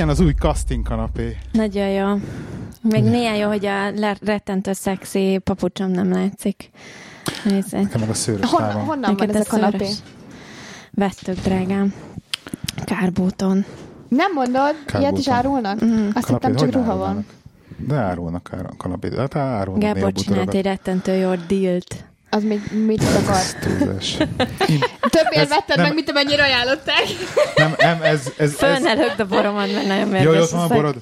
Milyen az új casting kanapé? Nagyon jó. Még néha jó, hogy a rettentő szexi papucsom nem látszik. Nézzék. Nekem meg a szőrös Hon, honnan van Neked ez a kanapé? szőrös. Vettük, drágám. Kárbóton. Nem mondod, Kár ilyet is árulnak? Mm. Azt Kanapét hittem, csak ruha van. De árulnak ár- kanapét. Hát árulnak Gábor csinált egy rettentő jó dílt. Az még mit akar? Ez túlzás. Többért vetted nem- meg, mint amennyire ajánlották. Nem, nem, ez, ez, ez, ne lögd a boromat, mert nagyon Jó, mérges hogy ott van a borod.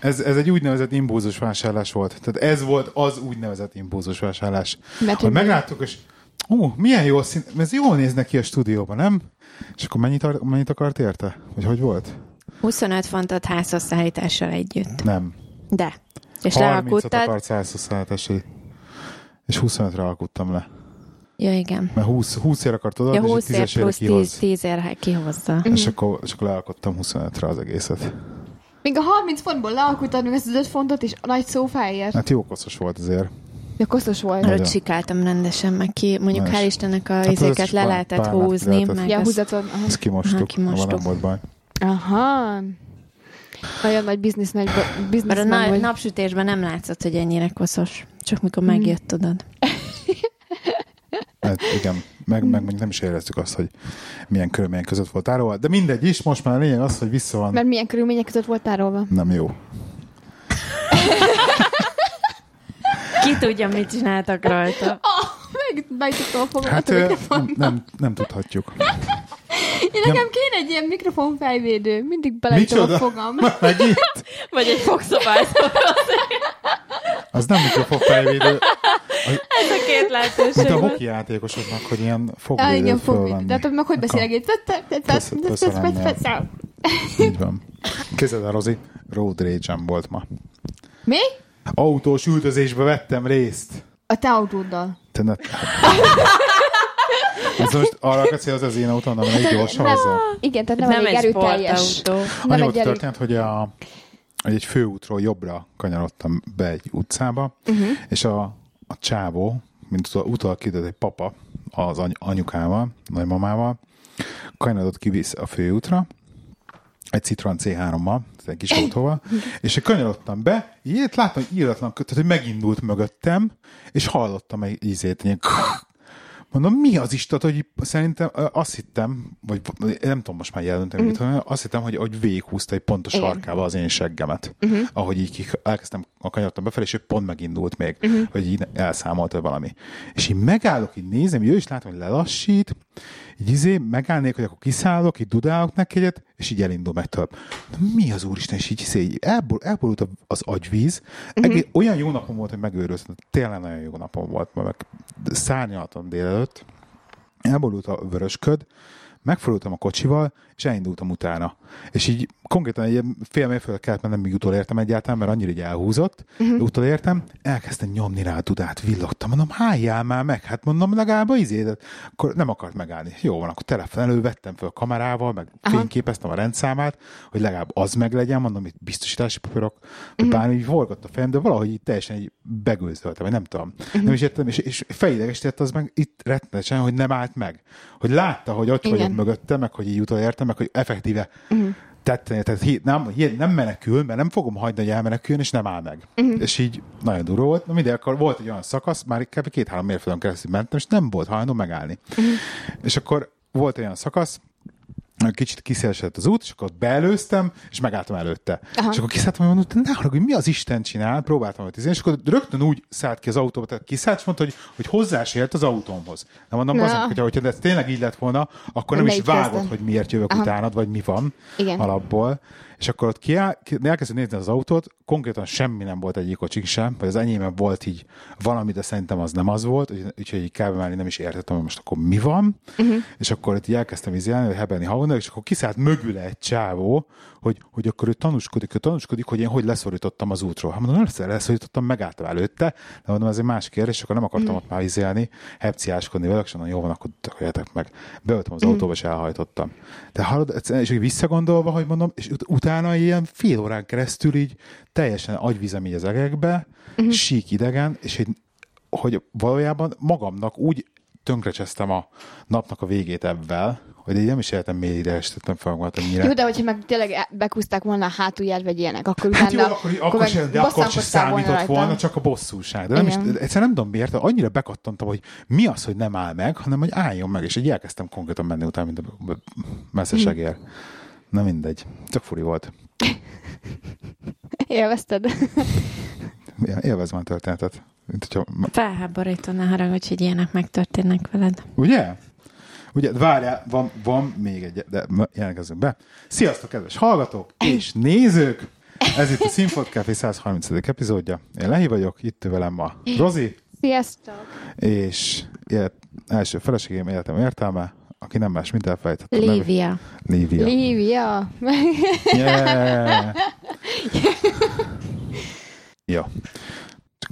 Ez, ez egy úgynevezett impulzus vásárlás volt. Tehát ez volt az úgynevezett impulzus vásárlás. Mert Hogy hogy megláttuk, és ó, milyen jó szín, ez jól néz neki a stúdióban, nem? És akkor mennyit, mennyit akart érte? Vagy hogy volt? 25 fontot házhoz szállítással együtt. Nem. De. És 30-at lealkuttad. akart 100 és 25-re alkuttam le. Ja, igen. Mert 20, 20 ér akart oda, Ja, és 20 ér 10 plusz 10, kihoz. 10 ér kihozza. És akkor, és akkor lealkottam 25-re az egészet. Még a 30 fontból lealkutad meg ezt az 5 fontot, és a nagy szófáért. Hát jó koszos volt azért. De kosztos volt. Nagyon. Előtt sikáltam rendesen, meg ki, mondjuk Na és- hál' Istennek a Hát izéket le lehetett húzni, lehetett. meg Ja, az- húzatod. Aha. Ezt kimostuk, Aha, kimostuk. nem volt baj. Aha. Nagyon nagy biznisz, nagy Mert biznisz a nem na- vagy. napsütésben nem látszott, hogy ennyire koszos. Csak mikor megjött, tudod. Hát igen, meg, meg mondjuk nem is éreztük azt, hogy milyen körülmények között volt tárolva, de mindegy is, most már a lényeg az, hogy vissza van. Mert milyen körülmények között volt tárolva. Nem jó. Ki tudja, mit csináltak rajta. Ah, meg, megtudtam a fogamat Hát ö, nem, nem, nem tudhatjuk. Én nekem kéne egy ilyen mikrofon fejvédő. Mindig beleítom a fogam. Megint? Vagy egy fogszabályzó. Az nem mikrofon fejvédő, Ez a két mint a lehetőség. hoki játékosoknak, hogy ilyen Ah, fogvédőt igen, fogvédő. fölvenni. De hát meg hogy beszélek lennél. Így van. Kézzel el, Rozi. Road rage volt ma. Mi? Autós üldözésbe vettem részt. A te autóddal. Te ne... Ez most arra akarsz, hogy az az én autóm, nem egy gyorsan hozzá? Igen, tehát nem, Nem egy erőteljes. Nem Annyi volt elég... történt, hogy, a, hogy egy főútról jobbra kanyarodtam be egy utcába, uh-huh. és a, a csávó, mint utal, utal kidőtt egy papa az any, anyukával, nagymamával, kanyarodott ki vissza a főútra, egy Citroen C3-mal, egy kis autóval, és kanyarodtam be, így láttam, hogy íratlan, tehát hogy megindult mögöttem, és hallottam egy ízét, ilyen Mondom, mi az Isten, hogy szerintem azt hittem, vagy nem tudom most már jelöntem, mm. mit, azt hittem, hogy, hogy végighúzta egy pontos Igen. sarkába az én seggemet. Uh-huh. Ahogy így elkezdtem, a kanyarodtam befelé, és ő pont megindult még, uh-huh. hogy így elszámolt valami. És így megállok, így nézem, így ő is látom, hogy lelassít, így izé, megállnék, hogy akkor kiszállok, így dudálok neki egyet, és így elindul meg tovább. De mi az úristen, és így, izé, így elbor, elborult az agyvíz. Uh-huh. Egész, olyan jó napom volt, hogy megőröztem. Tényleg nagyon jó napom volt, ma meg szárnyaltam délelőtt. Elborult a vörösköd, megfordultam a kocsival, és elindultam utána. És így konkrétan egy fél mérföldet kellett mennem, míg utolértem egyáltalán, mert annyira így elhúzott. Uh-huh. Utolértem, elkezdtem nyomni rá a dudát, villogtam. Mondom, álljál már meg, hát mondom, legalább az izédet. Akkor nem akart megállni. Jó van, akkor telefon elő vettem fel a kamerával, meg Aha. fényképeztem a rendszámát, hogy legalább az meg legyen, mondom, itt biztosítási papírok, uh-huh. bármi így forgott a fejem, de valahogy így teljesen így begőzöltem, vagy nem tudom. Uh-huh. Nem is értem, és, és fejidegesített az meg itt rettenetesen, hogy nem állt meg. Hogy látta, hogy ott Igen. vagyok mögötte, meg hogy így utolértem, meg hogy effektíve uh-huh. Tetten, tehát nem, nem menekül, mert nem fogom hagyni, hogy elmeneküljön, és nem áll meg. Uh-huh. És így nagyon durva volt. Na mindegy, akkor volt egy olyan szakasz, már kb. két-három mérföldön keresztül mentem, és nem volt hajlandó megállni. Uh-huh. És akkor volt olyan szakasz, kicsit kiszélesedett az út, és akkor beelőztem, és megálltam előtte. Aha. És akkor kiszálltam, hogy mondtam, ne haragudj, mi az Isten csinál, próbáltam hogy és akkor rögtön úgy szállt ki az autóba, tehát kiszállt, és mondta, hogy, hogy hozzásért az autómhoz. Nem mondom, Na. azért, hogyha, hogyha ez tényleg így lett volna, akkor nem Ne is vágod, kezdem. hogy miért jövök Aha. utánad, vagy mi van Igen. alapból. És akkor ott kiáll, ki, elkezdett nézni az autót, konkrétan semmi nem volt egyik kocsik sem, vagy az enyémben volt így valami, de szerintem az nem az volt, úgyhogy- így kb. már nem is értettem, hogy most akkor mi van, uh-huh. és akkor itt így elkezdtem izélni, hogy hebelni havonnak, és akkor kiszállt mögüle egy csávó, hogy, hogy akkor ő tanúskodik, ő tanúskodik, hogy én hogy leszorítottam az útról. Hát mondom, nem leszorítottam, megálltam előtte, de mondom, ez egy más kérdés, és akkor nem akartam ott már izélni, hepciáskodni vele, és mondom, jó van, akkor tököljetek meg. Beöltem az autóba, és elhajtottam. De hallod, és visszagondolva, hogy mondom, és ut- utána ilyen fél órán keresztül így teljesen agyvizem így az egekbe, uh-huh. sík idegen, és egy, hogy valójában magamnak úgy tönkrecseztem a napnak a végét ebben, hogy én nem is éltem mély ideges, tettem fel magamat annyira. Jó, de hogyha meg tényleg e- bekúzták volna a hátulját, vagy ilyenek, akkor utána... Hát jó, akkor, akkor, meg sem, de akkor sem volna számított volna, rajta. csak a bosszúság. De nem is, Igen. egyszerűen nem tudom miért, annyira bekattantam, hogy mi az, hogy nem áll meg, hanem hogy álljon meg, és így elkezdtem konkrétan menni utána, mint a messzesegér. Na mindegy. Csak furi volt. Élvezted? Élvezem a történetet. Mint, hogyha, Felháborító, ne haragudj, hogy ilyenek megtörténnek veled. ugye? Ugye, várjál, van, van még egy, de jelentkezzünk be. Sziasztok, kedves hallgatók és nézők! Ez itt a Színfolt Café 130. epizódja. Én Lehi vagyok, itt velem a Rozi, Sziasztok! és élet, első feleségem életem értelme, aki nem más, mint elfelejtett. a. Lívia. Lívia. Lívia! Yeah. Csak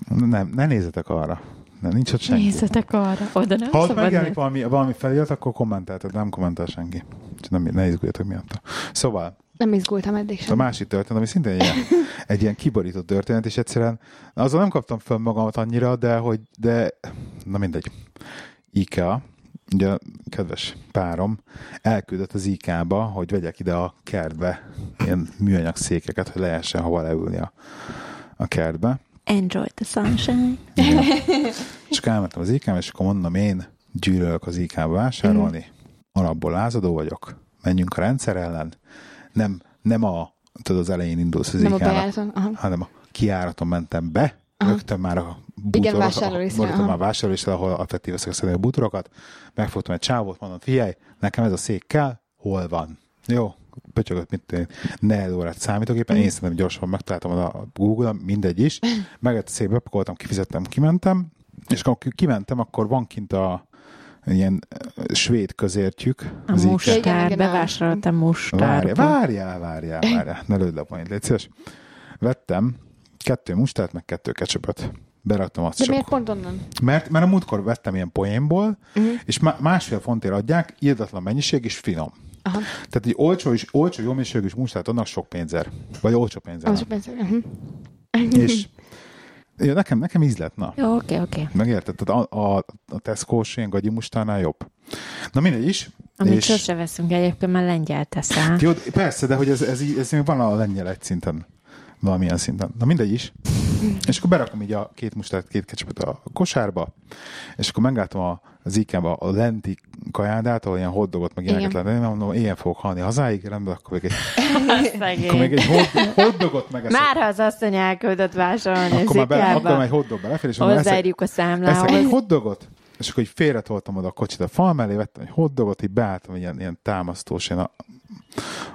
Nem, ne nézzetek arra. Nem, nincs ott senki. Nézzetek arra. Oda nem Ha ott megjelenik valami, valami felirat, akkor kommentelted, nem kommentel senki. Csak nem, ne izguljatok miatta. Szóval, Nem izgultam eddig a sem. másik történet, ami szintén egy ilyen, egy ilyen kiborított történet, és egyszerűen azon nem kaptam föl magamat annyira, de hogy, de, na mindegy. IKEA, ugye a kedves párom elküldött az IKEA-ba, hogy vegyek ide a kertbe ilyen műanyag székeket, hogy lehessen hova leülni a, a kertbe. Enjoy the sunshine. És akkor elmentem az IKEA-ba, és akkor mondom én, gyűlölök az IKEA-ba vásárolni, alapból lázadó vagyok, menjünk a rendszer ellen, nem, nem a, tudod, az elején indulsz az Nem. Aha. hanem a kiáraton mentem be, Aha. rögtön már a bútorokat, rögtön már vásárlórészre, ahol effektív veszek szedni a bútorokat, megfogtam egy csávót, mondom, figyelj, nekem ez a szék kell, hol van? Jó, pötyögött, mit én, ne órát számítógépen, én szerintem gyorsan megtaláltam a Google-on, mindegy is, megett szép bepakoltam, kifizettem, kimentem, és amikor kimentem, akkor van kint a ilyen ö, svéd közértjük. A az mustár, bevásároltam Várjál, mustárba. várjál, várjál, várjál. Ne lőd le a point, légy szíves. Vettem kettő mustárt, meg kettő ketchupot. Beraktam azt De csak. miért pont onnan? Mert, mert a múltkor vettem ilyen poénból, uh-huh. és má- másfél fontért adják, írdatlan mennyiség és finom. Aha. Tehát egy olcsó, és, olcsó jó minőségű mustárt adnak sok pénzer. Vagy olcsó pénzer. Az persze. Mhm. És ja, nekem, nekem íz lett, na. Jó, oké, oké. Megérted? Tehát a, a, a Tesco-s ilyen gagyi mustárnál jobb. Na mindegy is. Amit és... sose veszünk egyébként, mert lengyel teszel. Jó, persze, de hogy ez, ez, ez még van a lengyel egy szinten. Valamilyen szinten. Na mindegy is. És akkor berakom így a két mustát, két kecsapot a kosárba, és akkor megláttam a, az IKEA-ba a lenti kajádát, ahol ilyen hotdogot meg ilyeneket lehet. Mondom, ilyen fogok halni hazáig, rendben, akkor még egy, akkor még egy hot, hotdogot megeszek. Már ha az asszony elküldött vásárolni akkor már, be, akkor már egy hotdog belefér, és hozzáírjuk a eszek egy számlához. hotdogot, és akkor így félretoltam oda a kocsit a fal mellé, vettem egy hotdogot, így beálltam ilyen, ilyen támasztós, ilyen a,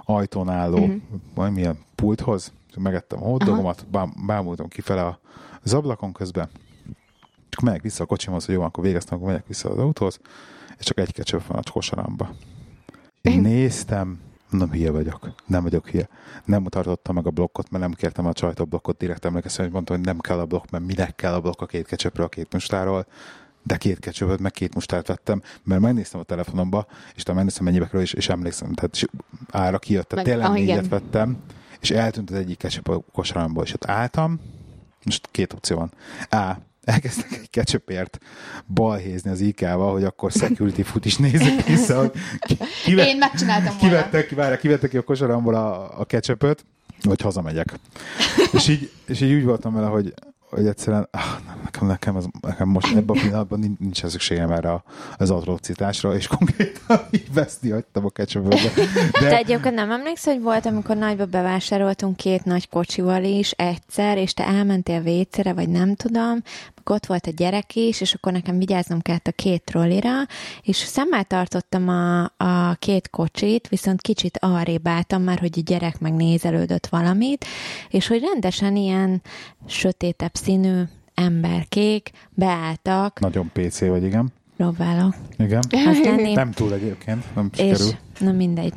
ajtón álló, Mhm. uh-huh. valamilyen pulthoz, megettem a hotdogomat, bám, bámultam kifele a, az ablakon közben, csak megyek vissza a kocsimhoz, hogy jó, akkor végeztem, akkor megyek vissza az autóhoz, és csak egy ketchup van a kosaramba. Így néztem, nem hülye vagyok. Nem vagyok hülye. Nem tartottam meg a blokkot, mert nem kértem a csajt a blokkot, direkt emlékeztem, hogy mondtam, hogy nem kell a blokk, mert minek kell a blokk a két ketchupra, a két mustáról. De két ketchupot, meg két mustárt vettem, mert megnéztem a telefonomba, és talán megnéztem mennyibe kerül, és, és emlékszem, tehát és ára kijött, tehát Meg- tényleg ah, négyet igen. vettem, és eltűnt az egyik ketchup a kosaramból, és ott álltam, most két opció van. A. Elkezdtek egy ketchupért balhézni az IK-val, hogy akkor security foot is nézzük vissza, hogy ki, kive, Én megcsináltam volna. kivettek, ki, várja, kivettek ki a kosaramból a, a ketchupöt, vagy hazamegyek. és, így, és így úgy voltam vele, hogy, hogy egyszerűen ah, nekem, nekem, ez, nekem most ebben a pillanatban nincs, szükségem erre az atrocitásra, és konkrétan így veszni hagytam a ketchupot. De, Te egyébként nem emlékszel, hogy volt, amikor nagyba bevásároltunk két nagy kocsival is egyszer, és te elmentél vécére, vagy nem tudom, meg ott volt a gyerek is, és akkor nekem vigyáznom kellett a két trollira, és szemmel tartottam a, a két kocsit, viszont kicsit arrébb álltam már, hogy a gyerek meg nézelődött valamit, és hogy rendesen ilyen sötétebb színű emberkék beálltak, nagyon PC vagy, igen. próbálok Igen. használni. Nem túl egyébként, nem és sikerül. na mindegy.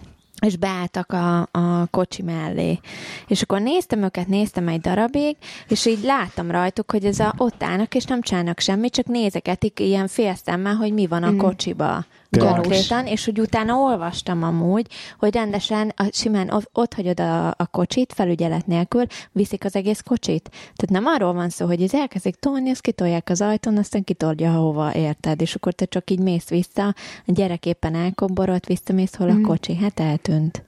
És beálltak a, a kocsi mellé. És akkor néztem őket, néztem egy darabig, és így láttam rajtuk, hogy ez a, ott állnak, és nem csinálnak semmit, csak nézegetik ilyen fél szemmel, hogy mi van a Mhm. kocsiba. Tényleg? konkrétan, és hogy utána olvastam amúgy, hogy rendesen a, simán ott hagyod a, a kocsit, felügyelet nélkül, viszik az egész kocsit. Tehát nem arról van szó, hogy ez elkezdik tolni, azt kitolják az ajtón, aztán kitolja, hova érted, és akkor te csak így mész vissza, a gyerek éppen elkomborolt, visszamész, hol a kocsi, hát eltűnt.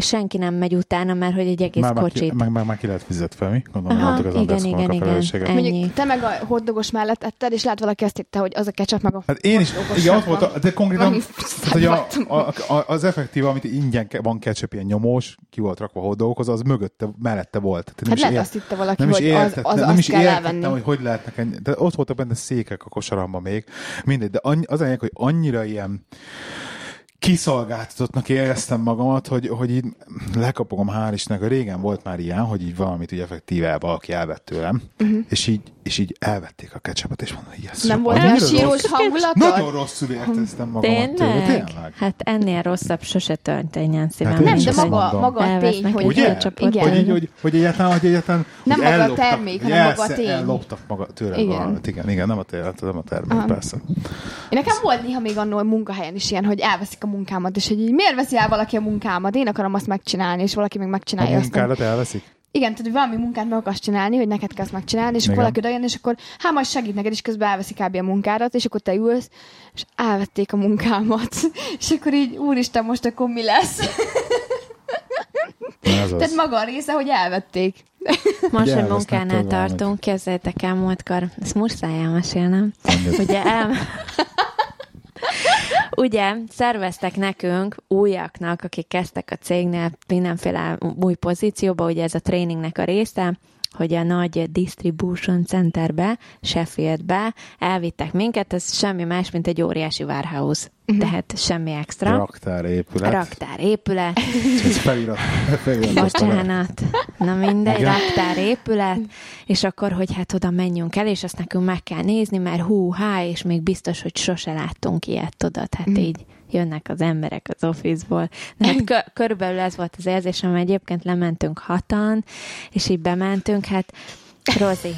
És senki nem megy utána, mert hogy egy egész Már, már, ki, kocsit. meg, meg, már ki lehet fizetve, mi? Gondolom, Aha, az igen, igen, a igen. felelősséget. Ennyi. Mondjuk te meg a hotdogos mellett etted, és lát valaki azt hitte, hogy az a ketchup meg a Hát én is, igen, ott volt, a, de konkrétan, tehát, hogy a, a, a, az effektív, amit ingyen ke- van ketchup, ilyen nyomós, ki volt rakva hotdogokhoz, az mögötte, mellette volt. Tehát nem Hát is lehet azt hitte valaki, nem is hogy az, értettem, az, nem azt is kell értettem, elvenni. hogy hogy lehetnek ennyi, de ott voltak benne székek a kosaramban még, mindegy, de annyi, az a hogy annyira ilyen kiszolgáltatottnak éreztem magamat, hogy, hogy így lekapogom hál' Istennek, régen volt már ilyen, hogy így valamit úgy effektíve valaki elvett tőlem, uh-huh. és így, és így elvették a ketchupot, és mondom, hogy ez Nem volt olyan sírós rossz. hangulatod? Nagyon rosszul érteztem magamat tőle, Tényleg? tényleg. Hát ennél rosszabb sose történjen szívem. Hát Nem, de maga, mondom. maga a tény, hogy egy Ugye? Igen. Hogy, így, hogy, hogy egyáltalán, hogy egyáltalán Nem hogy maga a termék, hanem maga a tény. Elloptak maga tőle Igen. valamit, igen, igen, nem a, tér, nem a termék, Aha. persze. Én nekem volt néha még annól munkahelyen is ilyen, hogy elveszik a munkámat, és hogy így, miért veszi el valaki a munkámat? Én akarom azt megcsinálni, és valaki meg A megcsinálja azt. munkádat elveszik? Igen, tehát valami munkát meg akarsz csinálni, hogy neked kell azt megcsinálni, és akkor Igen. valaki odajön, és akkor hát majd segít neked, és közben elveszik kb. a munkádat, és akkor te ülsz, és elvették a munkámat. és akkor így, úristen, most akkor mi lesz? Na, Ez Tehát az. maga a része, hogy elvették. Most, hogy munkánál tartunk, képzeljétek el múltkor, ezt muszáj elmesélnem. Ugye el... Ugye szerveztek nekünk újaknak, akik kezdtek a cégnél mindenféle új pozícióba, ugye ez a tréningnek a része, hogy a nagy distribution centerbe, Sheffieldbe elvittek minket, ez semmi más, mint egy óriási warehouse. Tehát semmi extra. Raktár épület. Raktár épület, Ez felirat. Bocsánat. Na mindegy, Igen. raktár épület, és akkor, hogy hát oda menjünk el, és azt nekünk meg kell nézni, mert hú, há, és még biztos, hogy sose láttunk ilyet, tudod, hát így jönnek az emberek az office-ból. De hát kö- körülbelül ez volt az érzésem, mert egyébként lementünk hatan, és így bementünk, hát Rozi,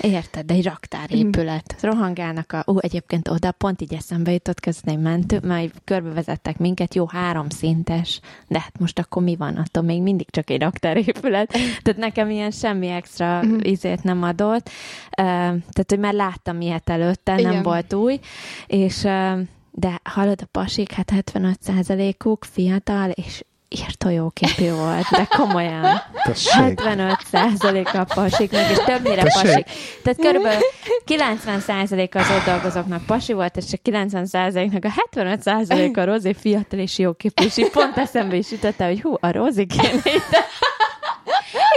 Érted, de egy raktárépület. Rohangálnak a... Ú, egyébként oda pont így eszembe jutott, közben mentünk, majd körbevezettek minket, jó, három szintes, de hát most akkor mi van? Attól még mindig csak egy raktárépület. Tehát nekem ilyen semmi extra izét nem adott. Uh, tehát, hogy már láttam ilyet előtte, nem Igen. volt új. És uh, de hallod a pasik, hát 75%-uk fiatal, és írtó jó képű volt, de komolyan. Tessék. 75 százalék a pasiknak, és többnyire Tessék. pasik. Tehát körülbelül 90 százalék az ott dolgozóknak pasi volt, és csak 90 százaléknak a 75 százalék a Rozi fiatal és jó képű, és pont eszembe is jutotta, hogy hú, a Rozi kéne ide.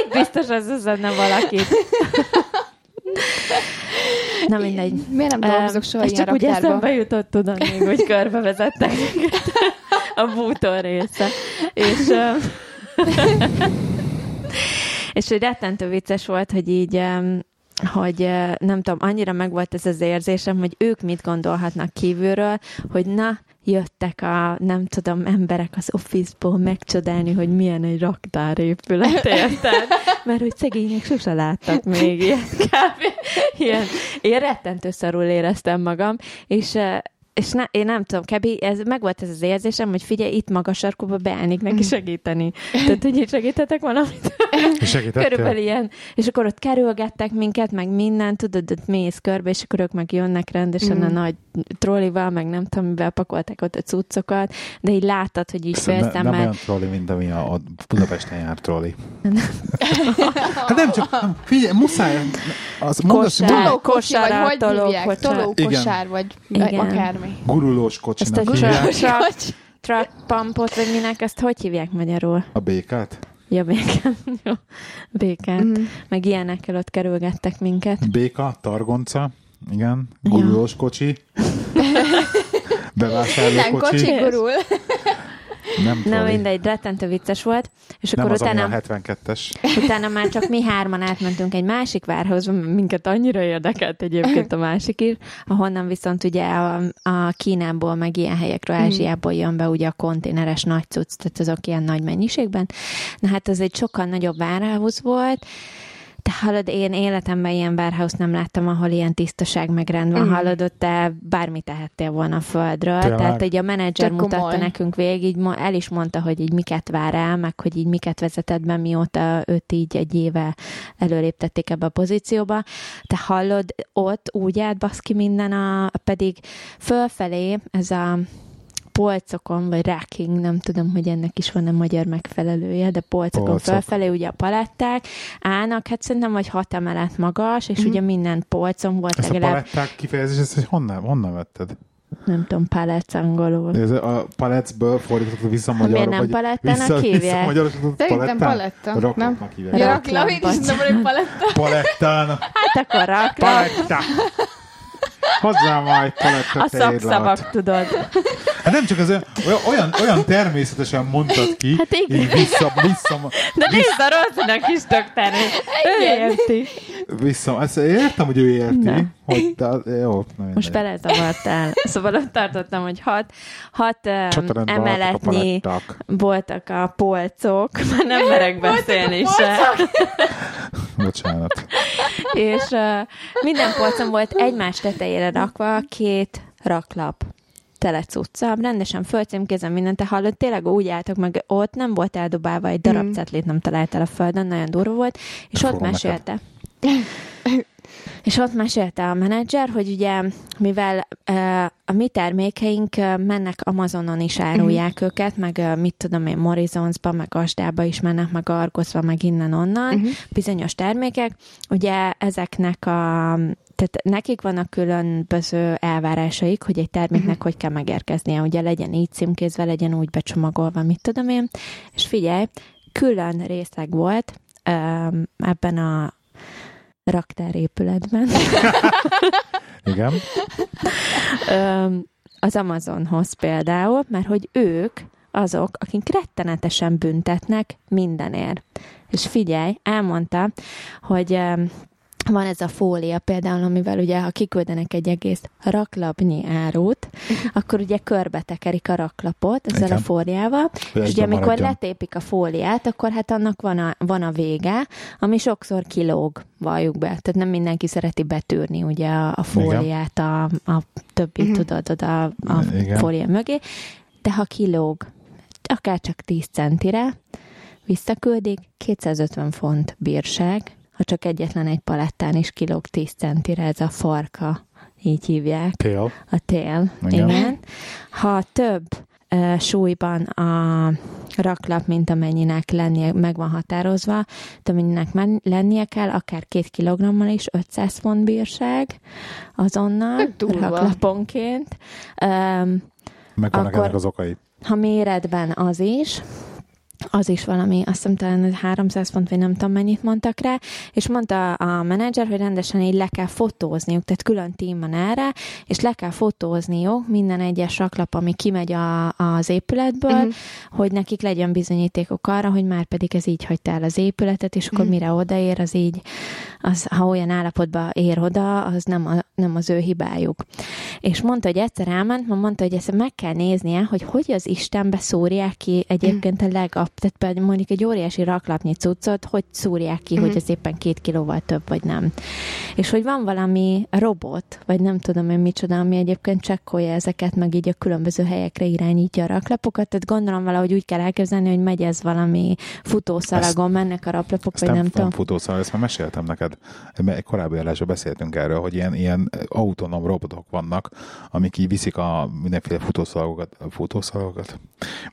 Itt biztos az összedne valakit. Na mindegy. Miért nem dolgozok soha ez csak úgy eszembe jutott, tudod még, hogy körbevezettek a bútor része. És, és hogy rettentő vicces volt, hogy így hogy nem tudom, annyira megvolt ez az érzésem, hogy ők mit gondolhatnak kívülről, hogy na, jöttek a, nem tudom, emberek az office-ból megcsodálni, hogy milyen egy raktárépület, érted? Mert hogy szegények sose láttak még ilyen, kb. ilyen. Én rettentő szarul éreztem magam, és és ne, én nem tudom, kb. Ez, meg volt ez az érzésem, hogy figyelj, itt magas sarkuba beállnék neki segíteni. Tehát, hogy így segíthetek valamit. Körülbelül ilyen. És akkor ott kerülgettek minket, meg minden, tudod, ott mész körbe, és akkor ők meg jönnek rendesen Mm. a nagy trollival, meg nem tudom, mivel pakolták ott a cuccokat, de így láttad, hogy így Szóval ne, félszem, nem mert olyan trolli, mint ami a, a Budapesten jár trolli. hát nem csak, nem, figyelj, muszáj. Az, Kosár. mondd, Tolókocsi, vagy hogy hívják? Tolókosár, vagy Igen. Akármi. gurulós ezt kocsinak a hívják. truck, truck, truck pumpot, vagy minek, ezt hogy hívják magyarul? A békát? Ja, békát. Jó. Békát. Mhm. Meg ilyenekkel ott kerülgettek minket. Béka, targonca, igen, gurulós kocsi, bevásárló Nem, kocsi, kocsi gurul. nem Na mindegy, rettentő vicces volt. És Nem akkor az, ami utána... a 72-es. Utána már csak mi hárman átmentünk egy másik várhozba, minket annyira érdekelt egyébként a másik is, ahonnan viszont ugye a, a Kínából, meg ilyen helyekről, Ázsiából jön be ugye a konténeres nagy cucc, tehát azok ilyen nagy mennyiségben. Na hát ez egy sokkal nagyobb várház volt, te hallod, én életemben ilyen warehouse nem láttam, ahol ilyen tisztaság meg rend van, Mm. hallod, ott te bármit tehettél volna a földről. Tényleg? Tehát így a menedzser Tök mutatta komoly. nekünk végig, így el is mondta, hogy így miket vár el, meg hogy így miket vezetett be, mióta őt így egy éve előléptették ebbe a pozícióba. Te hallod, ott úgy átbaszki minden, a, pedig fölfelé ez a polcokon, vagy racking, nem tudom, hogy ennek is van-e magyar megfelelője, de polcokon Polcok. fölfelé ugye a paletták állnak, hát szerintem vagy hat emelet magas, és Mhm. ugye minden polcon volt Ezt a legalább, paletták kifejezés, ezt hogy honnan, honnan vetted? nem tudom, palec angolul. Ez a palecből fordítottuk vissza magyarra, Miért nem palettának vissza, hívják? vissza magyarosított Szerintem paletta, nem? Raklapnak hívják. Ja, raklap, én is mondom, hogy paletta. Palettán. Hát akkor raklap, Paletta. Hozzá majd paletta a szakszavak, tudod. Hát nem csak az olyan, olyan, olyan természetesen mondtad ki, Hát igen. így vissza, vissza, De nézd a Rozinak is tök. Ő érti. vissza, ezt értem, hogy ő érti, Nem. hogy de, jó, na Most belezavartál. Szóval ott tartottam, hogy hat, hat um, a emeletnyi paletták. voltak a polcok, már nem merek beszélni se. Bocsánat. És uh, minden polcon volt egymás tetejére rakva két raklap tele cucca, rendesen fölcímkézem mindent, te hallod, tényleg úgy álltak meg, ott nem volt eldobálva, egy darab Mm. cetlét nem találtál a földön, nagyon durva volt, és ott Fogom mesélte. És ott mesélte a menedzser, hogy ugye, mivel a mi termékeink mennek Amazonon is árulják uh-huh. őket, meg mit tudom én, Morrisonsba, meg Asdába is mennek, meg Argoszba, meg innen-onnan, Mhm. uh-huh. bizonyos termékek. Ugye ezeknek a tehát nekik vannak különböző elvárásaik, hogy egy terméknek uh-huh. hogy kell megérkeznie. Ugye legyen így címkézve, legyen úgy becsomagolva, mit tudom én. És figyelj, külön részleg volt ebben a raktárépületben. Igen. Az Amazonhoz például, mert hogy ők azok, akik rettenetesen büntetnek mindenért. És figyelj, elmondta, hogy van ez a fólia például, amivel ugye, ha kiküldenek egy egész raklapnyi árut, akkor ugye körbe tekerik a raklapot ezzel Igen. a fóliával, és ugye amikor maradjon. letépik a fóliát, akkor hát annak van a, van a vége, ami sokszor kilóg, valljuk be. Tehát nem mindenki szereti betűrni ugye a, a fóliát, a, a többi, Mhm. tudod, oda a Igen. fólia mögé, de ha kilóg, akár csak 10 centire, visszaküldik, 250 font bírság, ha csak egyetlen egy palettán is kilóg 10 centire, ez a farka, így hívják. Tél. A tél, Igen. igen. Ha több uh, súlyban a raklap, mint amennyinek lennie, meg van határozva, de amennyinek men- lennie kell, akár két kilogrammal is 500 font bírság azonnal, durva. raklaponként. Um, Meg Akkor- ennek az okai. ha méretben az is, az is valami, azt hiszem talán 300 font, vagy nem tudom mennyit mondtak rá, és mondta a menedzser, hogy rendesen így le kell fotózniuk, tehát külön tím van erre, és le kell fotózniuk minden egyes raklap, ami kimegy a, az épületből, uh-huh. hogy nekik legyen bizonyítékok arra, hogy már pedig ez így hagyta el az épületet, és akkor Mhm. mire odaér, az így, az, ha olyan állapotba ér oda, az nem, a, nem az ő hibájuk. És mondta, hogy egyszer elment, mondta, hogy ezt meg kell néznie, hogy hogy az Istenbe szúrják ki egyébként a legap, tehát például mondjuk egy óriási raklapnyi cuccot, hogy szúrják ki, Mhm. hogy az éppen két kilóval több, vagy nem. És hogy van valami robot, vagy nem tudom én micsoda, ami egyébként csekkolja ezeket, meg így a különböző helyekre irányítja a raklapokat, tehát gondolom valahogy úgy kell elképzelni, hogy megy ez valami futószalagon, mennek a raklapok, Ezt vagy nem, nem, tudom. futószal, ezt már meséltem neked. Egy korábbi adásban beszéltünk erről, hogy ilyen, ilyen autonóm robotok vannak, amik így viszik a mindenféle futószalagokat, futószalagokat,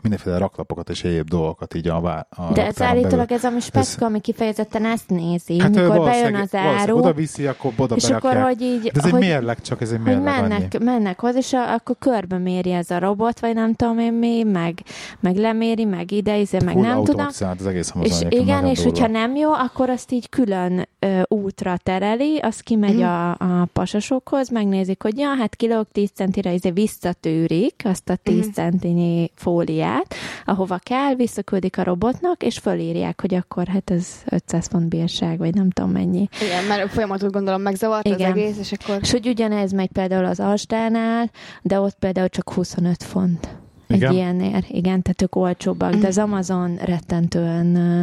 mindenféle raklapokat és egyéb dolgokat így a, vá- a De ez állítólag belül. ez a specka, ami kifejezetten ezt nézi, hát mikor bejön az áru, Oda viszi, akkor oda és akkor, hogy így, De ez egy hogy, mérleg, csak ez egy hogy mérleg annyi. mennek, mennek hozzá, és a- akkor körbe méri ez a robot, vagy nem tudom én mi, meg, meg leméri, meg ide, izé, meg Full nem tudom. az egész És igen, és durva. hogyha nem jó, akkor azt így külön ö, útra tereli, az kimegy Mhm. a, a pasasokhoz, megnézik, hogy ja, hát kilóg 10 centire, izé visszatűrik azt a 10 Mhm. centinyi fóliát, ahova kell, visszaküldik a robotnak, és fölírják, hogy akkor hát ez 500 font bírság, vagy nem tudom mennyi. Igen, mert a folyamatot gondolom megzavart az Igen. egész, és akkor... És hogy ugyanez megy például az Asdánál, de ott például csak 25 font Igen? Egy ilyenért, igen, tehát ők olcsóbbak, de az Amazon rettentően ö,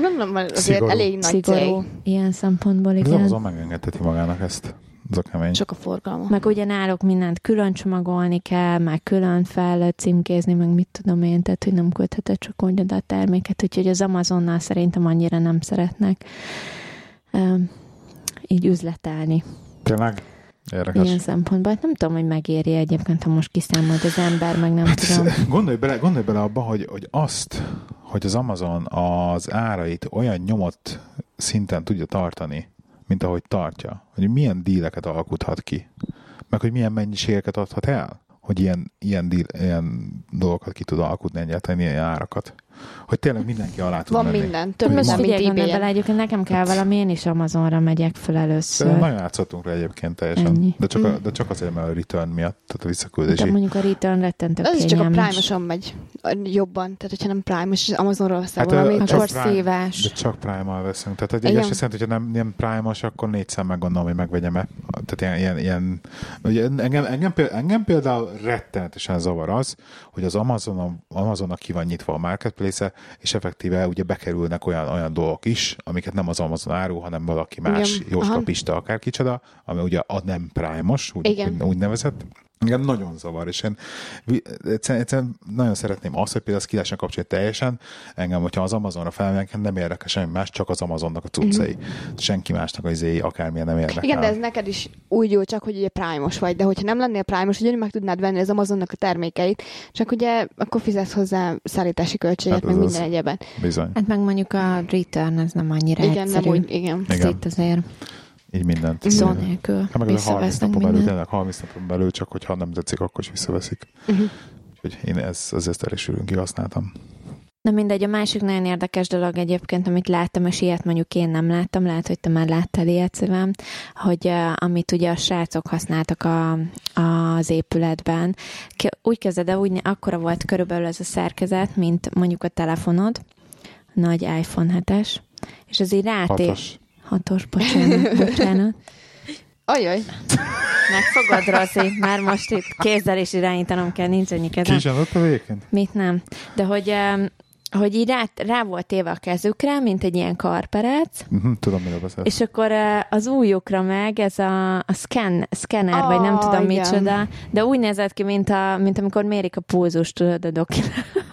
Gondolom, azért Szigorú. elég nagy szigorú cég. ilyen szempontból, Az igen. Amazon megengedheti magának ezt. Ez a kemény. Sok a forgalma. Meg ugye náluk mindent külön csomagolni kell, meg külön fel címkézni, meg mit tudom én, tehát hogy nem küldheted csak úgy a terméket, úgyhogy az Amazonnal szerintem annyira nem szeretnek um, így üzletelni Tényleg? Érdekes. ilyen szempontból. Hát Nem tudom, hogy megéri egyébként, ha most kiszámolt az ember, meg nem Hát tudom. ez- gondolj bele, gondolj bele abba, hogy, hogy azt, hogy az Amazon az árait olyan nyomott szinten tudja tartani, mint ahogy tartja, hogy milyen díleket alkuthat ki, meg hogy milyen mennyiségeket adhat el, hogy ilyen, ilyen, díl, ilyen dolgokat ki tud alkutni egyáltalán, ilyen árakat. Hogy tényleg mindenki alá tud Van menni. minden. Több Most minden, van- mint figyelj, ebay bele, egyébként nekem kell valami, én is Amazonra megyek fel először. nagyon játszottunk rá egyébként teljesen. Ennyi. De csak, a, de csak azért, mert a return miatt, tehát a De visszaküldési. mondjuk a return rettentő Az is csak a. Prime-oson megy jobban. Tehát, hogyha nem Prime, és az Amazonról veszel Hát, csak akkor Prime- szívás. De csak Prime-mal veszünk. Tehát egy Igen. azt jelenti, hogyha nem, nem Prime-os, akkor négyszer meggondolom, hogy megvegyem-e. Tehát ilyen, ilyen, ilyen engem, engem, például, engem például rettenetesen zavar az, hogy az Amazon, Amazonnak ki van nyitva a marketplace és effektíve ugye bekerülnek olyan, olyan dolgok is, amiket nem az Amazon árul, hanem valaki más, Igen. Jóska Aha. Pista, akár kicsoda, ami ugye a nem Prime-os, úgy, úgy, úgy nevezett. Engem nagyon zavar, és én egyszerűen, egyszerűen nagyon szeretném azt, hogy például ezt ki lehessen kapcsolni teljesen. Engem, hogyha az Amazonra felmegyek, nem érdekel semmi más, csak az Amazonnak a cuccai. Senki másnak az izéi akármilyen nem érdekel. Igen, de ez neked is úgy jó, csak hogy ugye Prime-os vagy, de hogyha nem lennél Prime-os, ugyanúgy meg tudnád venni az Amazonnak a termékeit, csak ugye akkor fizetsz hozzá szállítási költséget, Hát meg az. minden egyeben. Bizony. Hát meg mondjuk a return, ez nem annyira Igen, egyszerű. nem úgy, igen. Ez Igen. itt azért Így mindent. szó nélkül Hát meg ez a 30 visszavesznek napon belül, mindent. tényleg 30 napon belül, csak hogyha nem tetszik, akkor is visszaveszik. Uh-huh. Úgyhogy én ez, az ezt elég sűrűn kihasználtam. Na mindegy, a másik nagyon érdekes dolog egyébként, amit láttam, és ilyet mondjuk én nem láttam, lehet, hogy te már láttál ilyet szívem, hogy uh, amit ugye a srácok használtak a, az épületben, Ke- úgy kezded el, úgy akkora volt körülbelül ez a szerkezet, mint mondjuk a telefonod, nagy iPhone 7-es, és az így ráté... Hatos. Bocsánat, bocsánat. Ajaj, Megfogad, Rozi, már most itt kézzel is irányítanom kell, nincs ennyi Ki kezem. is adott egyébként? Mit nem. De hogy, hogy így rá, rá volt téve a kezükre, mint egy ilyen karperec, Uh-huh, tudom, miről beszélsz. és akkor eh, az újukra meg ez a, a scan, scanner, vagy nem Ah, tudom igen. micsoda, de úgy nézett ki, mint, a, mint amikor mérik a pulzust, tudod, a doki.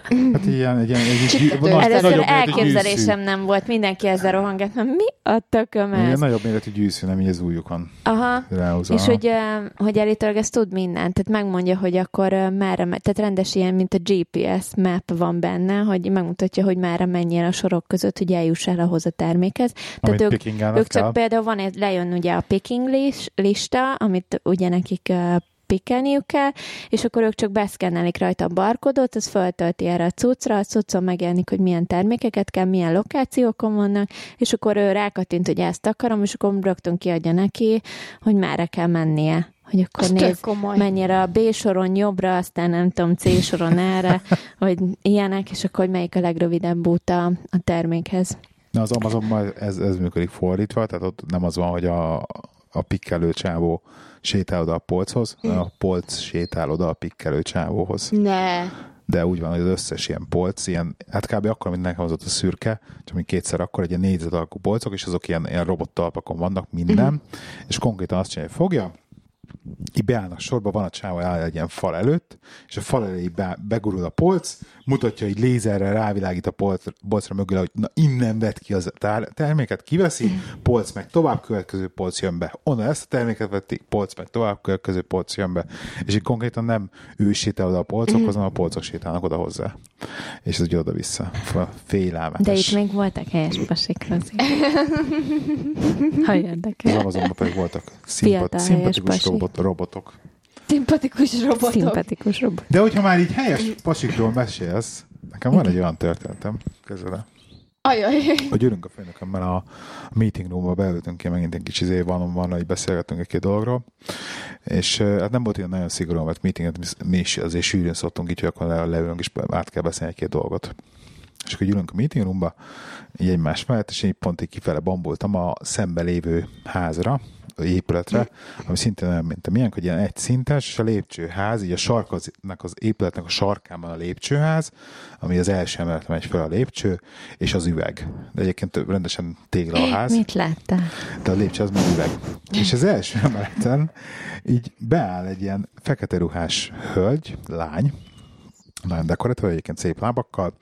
Hát ilyen, egy ilyen, egy, Csiptető. nagy- Először elképzelésem nem volt, mindenki ezzel rohangat, mert mi a tököm gyűszű. Ilyen ez? nagyobb méretű gyűszű, nem így az újukon Aha, ráhúzva. És hogy, eh, hogy állítólag ez tud mindent, tehát megmondja, hogy akkor eh, merre, me- tehát rendes ilyen, mint a GPS map van benne, hogy megmutatja, hogy merre menjél a sorok között, hogy eljuss el ahhoz a termékhez. Amit Tehát ők, pickingálnod ők csak kell. például van, lejön ugye a picking lis- lista, amit ugye nekik eh, pikkelniük kell, és akkor ők csak beszkennelik rajta a barkodot, az föltölti erre a cuccra, a cuccon megjelenik, hogy milyen termékeket kell, milyen lokációkon vannak, és akkor ő rákattint, hogy ezt akarom, és akkor rögtön kiadja neki, hogy merre kell mennie. Hogy akkor az nézd, mennyire a B soron jobbra, aztán nem tudom, C soron erre, hogy ilyenek, és akkor hogy melyik a legrövidebb út a, a termékhez. Na, az Amazonban ez, ez működik fordítva, tehát ott nem az van, hogy a, a pikkelő csávó sétál oda a polchoz, hanem a polc sétál oda a pikkelő csávóhoz. Ne. De úgy van, hogy az összes ilyen polc, ilyen, hát kb. akkor, mint nekem az ott a szürke, csak még kétszer akkor egy ilyen négyzet alakú polcok, és azok ilyen, ilyen robottalpakon vannak minden, Mhm. és konkrétan azt csinálja, hogy fogja, így beállnak sorba, van a csávó áll egy ilyen fal előtt, és a fal elé be, begurul a polc, mutatja, hogy lézerrel rávilágít a polc, polcra mögül, hogy na innen vett ki az tár, terméket, kiveszi, polc meg tovább, következő polc jön be. Onnan ezt a terméket vették, polc meg tovább, következő polc jön be. És így konkrétan nem ő sétál oda a polcokhoz, hanem a polcok sétálnak oda hozzá. És ez ugye oda-vissza. Félelmetes. De itt még voltak helyes pasik, Rozi. Ha Az érdekel. Amazonban pedig voltak szimpat, szimpatikus robot, robotok. Szimpatikus robotok. Szimpatikus robot. De hogyha már így helyes pasikról mesélsz, nekem van egy olyan történetem közele, Ajaj. hogy ülünk a főnökömmel a meeting roomba, beültünk ki, megint egy kicsi izé van, van, hogy beszélgettünk egy-két dologról, és hát nem volt ilyen nagyon szigorú, mert meetinget mi- mi is azért sűrűn szoktunk így, hogy akkor le- leülünk, és át kell beszélni egy-két dolgot. és akkor ülünk a meeting roomba, így egymás mellett, és én pont így kifele bamboltam a szembe lévő házra, épületre, ami szintén olyan, mint a miénk, hogy ilyen egy szintes, és a lépcsőház, így a sarknak az épületnek a sarkában a lépcsőház, ami az első emeleten megy fel a lépcső, és az üveg. De egyébként rendesen tégla a ház. Mit láttál? De a lépcső az meg üveg. És az első emeleten így beáll egy ilyen fekete ruhás hölgy, lány, nagyon dekoratív, egyébként szép lábakkal,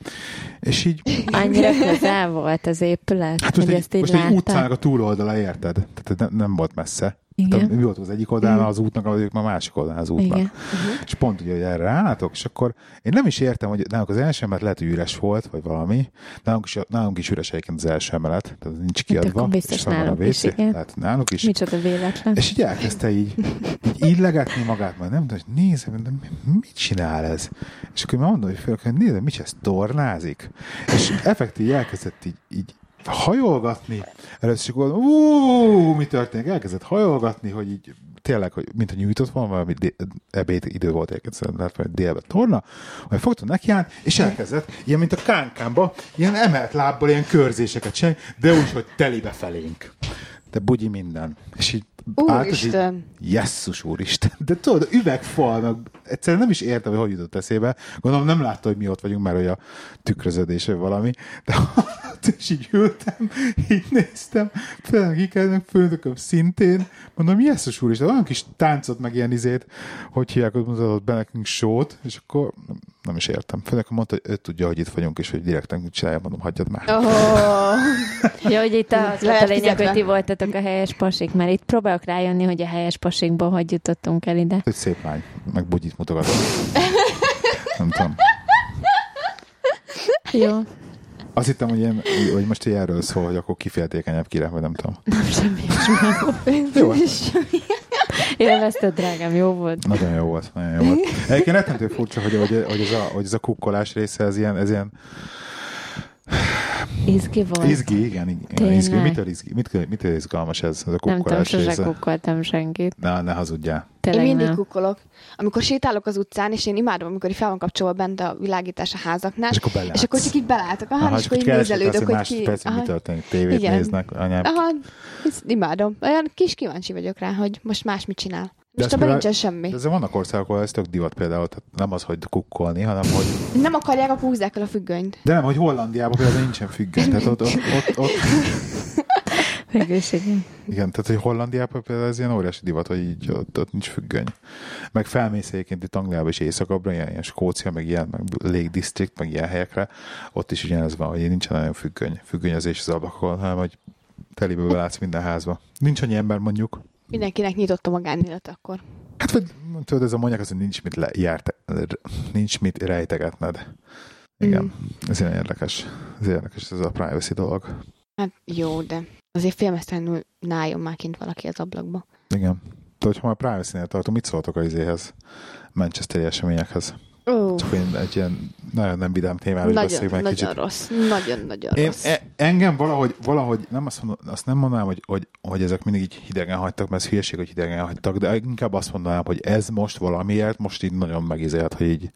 és így... Annyira közel volt az épület, Hát most hogy egy, ezt így most egy láttad? utcának a túloldala, érted? Tehát nem, nem volt messze. Igen. Tehát mi volt az egyik oldalán az útnak, vagy ők már másik oldalán az útnak. Igen. Uh-huh. És pont ugye, hogy erre álltok, és akkor én nem is értem, hogy nálunk az első emelet lehet, hogy üres volt, vagy valami. Nálunk is, nálunk is üres egyébként az első emelet, tehát nincs kiadva. Hát biztos és van a nálunk is, WC, igen. Tehát náluk is. Micsoda véletlen. És így elkezdte így, így illegetni magát, majd nem tudom, hogy nézem, de mit csinál ez? És akkor már mondom, hogy fel, hogy nézem, mit ez tornázik? És effektív elkezdett így, így hajolgatni. Először gondolom, ú, mi történik? Elkezdett hajolgatni, hogy így tényleg, hogy mint a nyújtott volna, valami ebéd idő volt szerintem lehet, hogy délben torna, majd fogta nekiállt, és elkezdett, ilyen, mint a kánkámba, ilyen emelt lábbal ilyen körzéseket csinálni, de úgy, hogy telibe felénk. De bugyi minden. És így és így, Úristen. Jesszus úristen. De tudod, üvegfal, meg egyszerűen nem is értem, hogy hogy jutott eszébe. Gondolom nem látta, hogy mi ott vagyunk, mert hogy a tükröződés vagy valami. De és így ültem, így néztem, fel kikelnek, főnököm szintén. Mondom, jesszus úristen, olyan kis táncot, meg ilyen izét, hogy hívják, hogy mutatott be nekünk sót, és akkor nem, nem is értem. Főnököm mondta, hogy ő tudja, hogy itt vagyunk, és hogy direkt mit csinálja, mondom, hagyjad már. Oh. Ja, hogy itt az volt a lényeg, hogy ti voltatok a helyes pasik, mert itt próbálok rájönni, hogy a helyes pasikból hogy jutottunk el ide. Hogy szép lány, meg bugyit mutogatott. nem tudom. Jó, Azt hittem, hogy, ilyen, hogy most így erről szól, hogy akkor kiféltékenyebb kire, vagy nem tudom. nem semmi. Jó, Élvezted, drágám, jó volt. nagyon jó volt, nagyon jó volt. Egyébként rettentő furcsa, hogy, hogy, hogy, ez a, hogy ez a kukkolás része, ez ilyen, ez ilyen Izgi volt. izgi, igen, igen Tényleg. izgi. Mitől, izgi, mitől, mitől izgalmas ez, ez a nem tudom, kukkolás sose kukkoltam senkit. Ne, ne hazudjál. Én Tényleg mindig nem. kukkolok. Amikor sétálok az utcán, és én imádom, amikor így fel van kapcsolva bent a világítás a házaknál, És akkor belátsz. és akkor csak így belátok, aha, és csak akkor így nézelődök, hogy ki... mi Aha, történik, tévét Igen. néznek, anyám. aha, ezt imádom. Olyan kis kíváncsi vagyok rá, hogy most más mit csinál. De Most ez abban nincsen semmi. De ezzel vannak országok, ahol ez tök divat például, tehát nem az, hogy kukkolni, hanem hogy Nem akarják, akkor húzzák el a függönyt. de nem, hogy Hollandiában például nincsen függöny. Tehát ott, ott, ott, ott, is igen. Igen, tehát hogy Hollandiában például ez ilyen óriási divat, hogy így ott, ott nincs függöny. Meg felmész egyébként itt Angliába is északabbra, ilyen, ilyen Skócia, meg ilyen, meg Lake District, meg ilyen helyekre, ott is ugyanez van, hogy nincsen nagyon függöny, függönyözés az ablakon, hanem hogy telibe belátsz minden házba. Nincs annyi ember mondjuk. Mindenkinek nyitott a magánélet akkor. Hát vagy tudod, ez a mondják, az, hogy nincs mit, le, járte, nincs mit rejtegetned. Igen, Mm. ez ilyen érdekes. Ez érdekes, ez a privacy dolog. Hát jó, de azért félmeztelenül nálljon már kint valaki az ablakba. Igen. Tudod, ha már privacy-nél tartunk, mit szóltok az izéhez? Manchesteri eseményekhez. Ó, Csak én egy ilyen nagyon nem vidám témáról nagyon, beszéljük meg nagyon kicsit. rossz. Nagyon-nagyon Én, rossz. e, engem valahogy, valahogy nem azt, mondom, azt nem mondanám, hogy, hogy, hogy ezek mindig így hidegen hagytak, mert ez hülyeség, hogy hidegen hagytak, de inkább azt mondanám, hogy ez most valamiért, most így nagyon megizélt, hogy így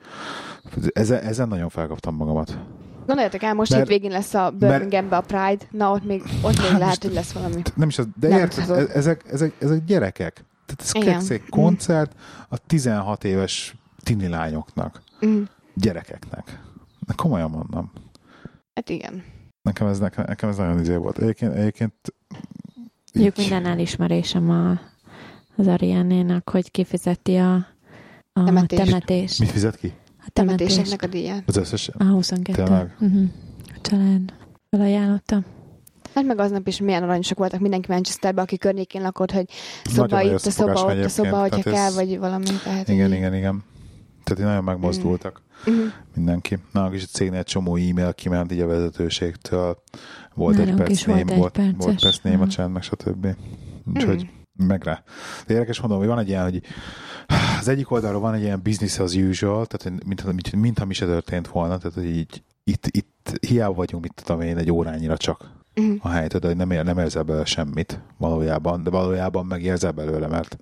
ezen, ezen nagyon felkaptam magamat. Gondoljatok el, most Mert- hétvégén lesz a Birminghambe a Pride, na ott még, ott még lehet, hogy lesz valami. Nem is az, de Nem érted, tudod. e- ezek, ezek, ezek gyerekek. Tehát ez kekszék koncert a 16 éves tini lányoknak, Mm. gyerekeknek. De komolyan mondom. Hát igen. Nekem ez, nekem, nekem ez nagyon izé volt. Egyébként, egyébként Mondjuk minden elismerésem a, az Ariánénak, hogy kifizeti a, a Temetést. temetést. Mit fizet ki? A temetést. Temetéseknek a díját. Az összes? A 22. Tényleg? Uh-huh. A család felajánlotta. Hát meg aznap is milyen aranyosak voltak mindenki Manchesterbe, aki környékén lakott, hogy szoba Nagyon itt, a szoba ott, a szoba, hogyha kell, ez- vagy valami. Tehát Igen, így- igen, igen. Tehát így nagyon megmozdultak Mhm. mindenki. Nálunk is a cégnél egy csomó e-mail kiment így a vezetőségtől. Volt egy Nálunk perc is volt ném, egy volt, perces. volt perc néma Mhm. csend, meg stb. Úgyhogy Mhm. meg rá. De érdekes mondom, hogy van egy ilyen, hogy az egyik oldalról van egy ilyen business as usual, tehát mintha mint, mint, mi se történt volna, tehát hogy így itt, itt hiába vagyunk, mit tudom én, egy órányira csak Mhm. a helyet, de nem, ér, nem érzel belőle semmit valójában, de valójában megérzel belőle, mert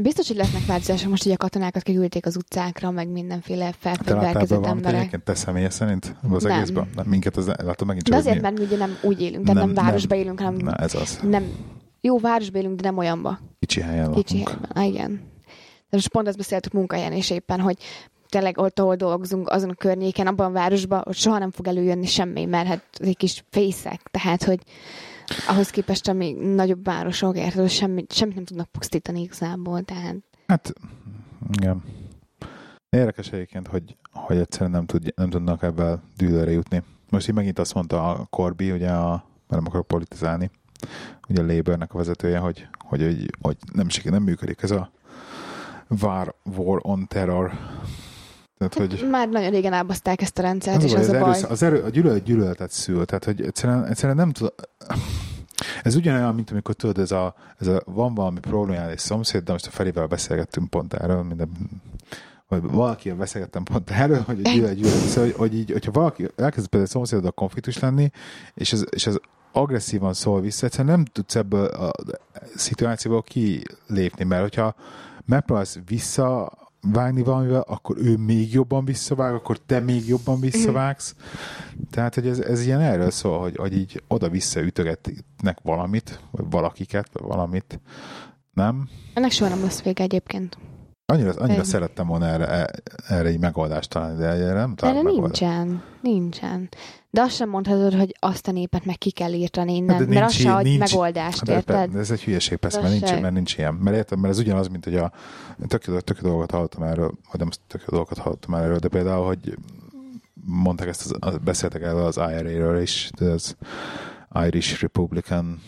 De biztos, hogy lesznek változások most, hogy a katonákat kiküldték az utcákra, meg mindenféle láttál felfegyverkezett emberek. te személy szerint az Nem. egészben? Nem. Minket az, látod megint csak De az azért, mert mi ugye nem úgy élünk, tehát nem, Nem, városba nem. élünk, hanem Na, ez az. nem. Jó, városba élünk, de nem olyanba. Kicsi helyen Kicsi helyben. Ah, igen. De most pont ezt beszéltük munkahelyen is éppen, hogy tényleg ott, ahol dolgozunk, azon a környéken, abban a városban, ott soha nem fog előjönni semmi, mert hát egy kis fészek, tehát, hogy ahhoz képest, ami nagyobb városok, hogy semmit, semmit nem tudnak pusztítani igazából, tehát Hát, igen. Érdekes egyébként, hogy, hogy egyszerűen nem, tud, nem tudnak ebben dűlőre jutni. Most így megint azt mondta a Corby, ugye a, nem akarok politizálni, ugye a Labournek a vezetője, hogy, hogy, hogy, hogy nem, siker, nem működik ez a war, war on terror. Tehát, hogy már nagyon régen elbaszták ezt a rendszert, az, és a baj, az az, a baj. erősz, az erő, a gyűlölet gyűlöletet szül, tehát hogy egyszerűen, egyszerűen nem tud... Ez ugyanolyan, mint amikor tudod, ez a, ez a van valami problémál egy szomszéd, de most a Ferivel beszélgettünk pont erről, minden, vagy valakivel beszélgettem pont erről, hogy a gyűlölet gyűlölet, szóval, hogy, hogy így, hogyha valaki elkezd például szomszédoddal konfliktus lenni, és ez, és ez agresszívan szól vissza, egyszerűen nem tudsz ebből a szituációból kilépni, mert hogyha megpróbálsz vissza vágni valamivel, akkor ő még jobban visszavág, akkor te még jobban visszavágsz. Tehát, hogy ez, ez ilyen erről szól, hogy, hogy így oda-vissza ütögetnek valamit, vagy valakiket, vagy valamit. Nem? Ennek soha nem lesz vége egyébként. Annyira, annyira Ennyi. szerettem volna erre, erre egy megoldást találni, de erre nem Erre találok megoldást. nincsen. Nincsen. De azt sem mondhatod, hogy azt a népet meg ki kell írtani innen, Hát de mert az nincs se ad nincs- megoldást, de, de, érted? de ez egy hülyeség, persze, Az mert nincs, se. mert nincs ilyen. Mert érted, mert ez ugyanaz, mint hogy a tök, tök jó dolgokat hallottam erről, vagy nem tök dolgokat hallottam erről, de például, hogy mondták ezt, az, az- beszéltek erről az IRA-ről is, az Irish Republican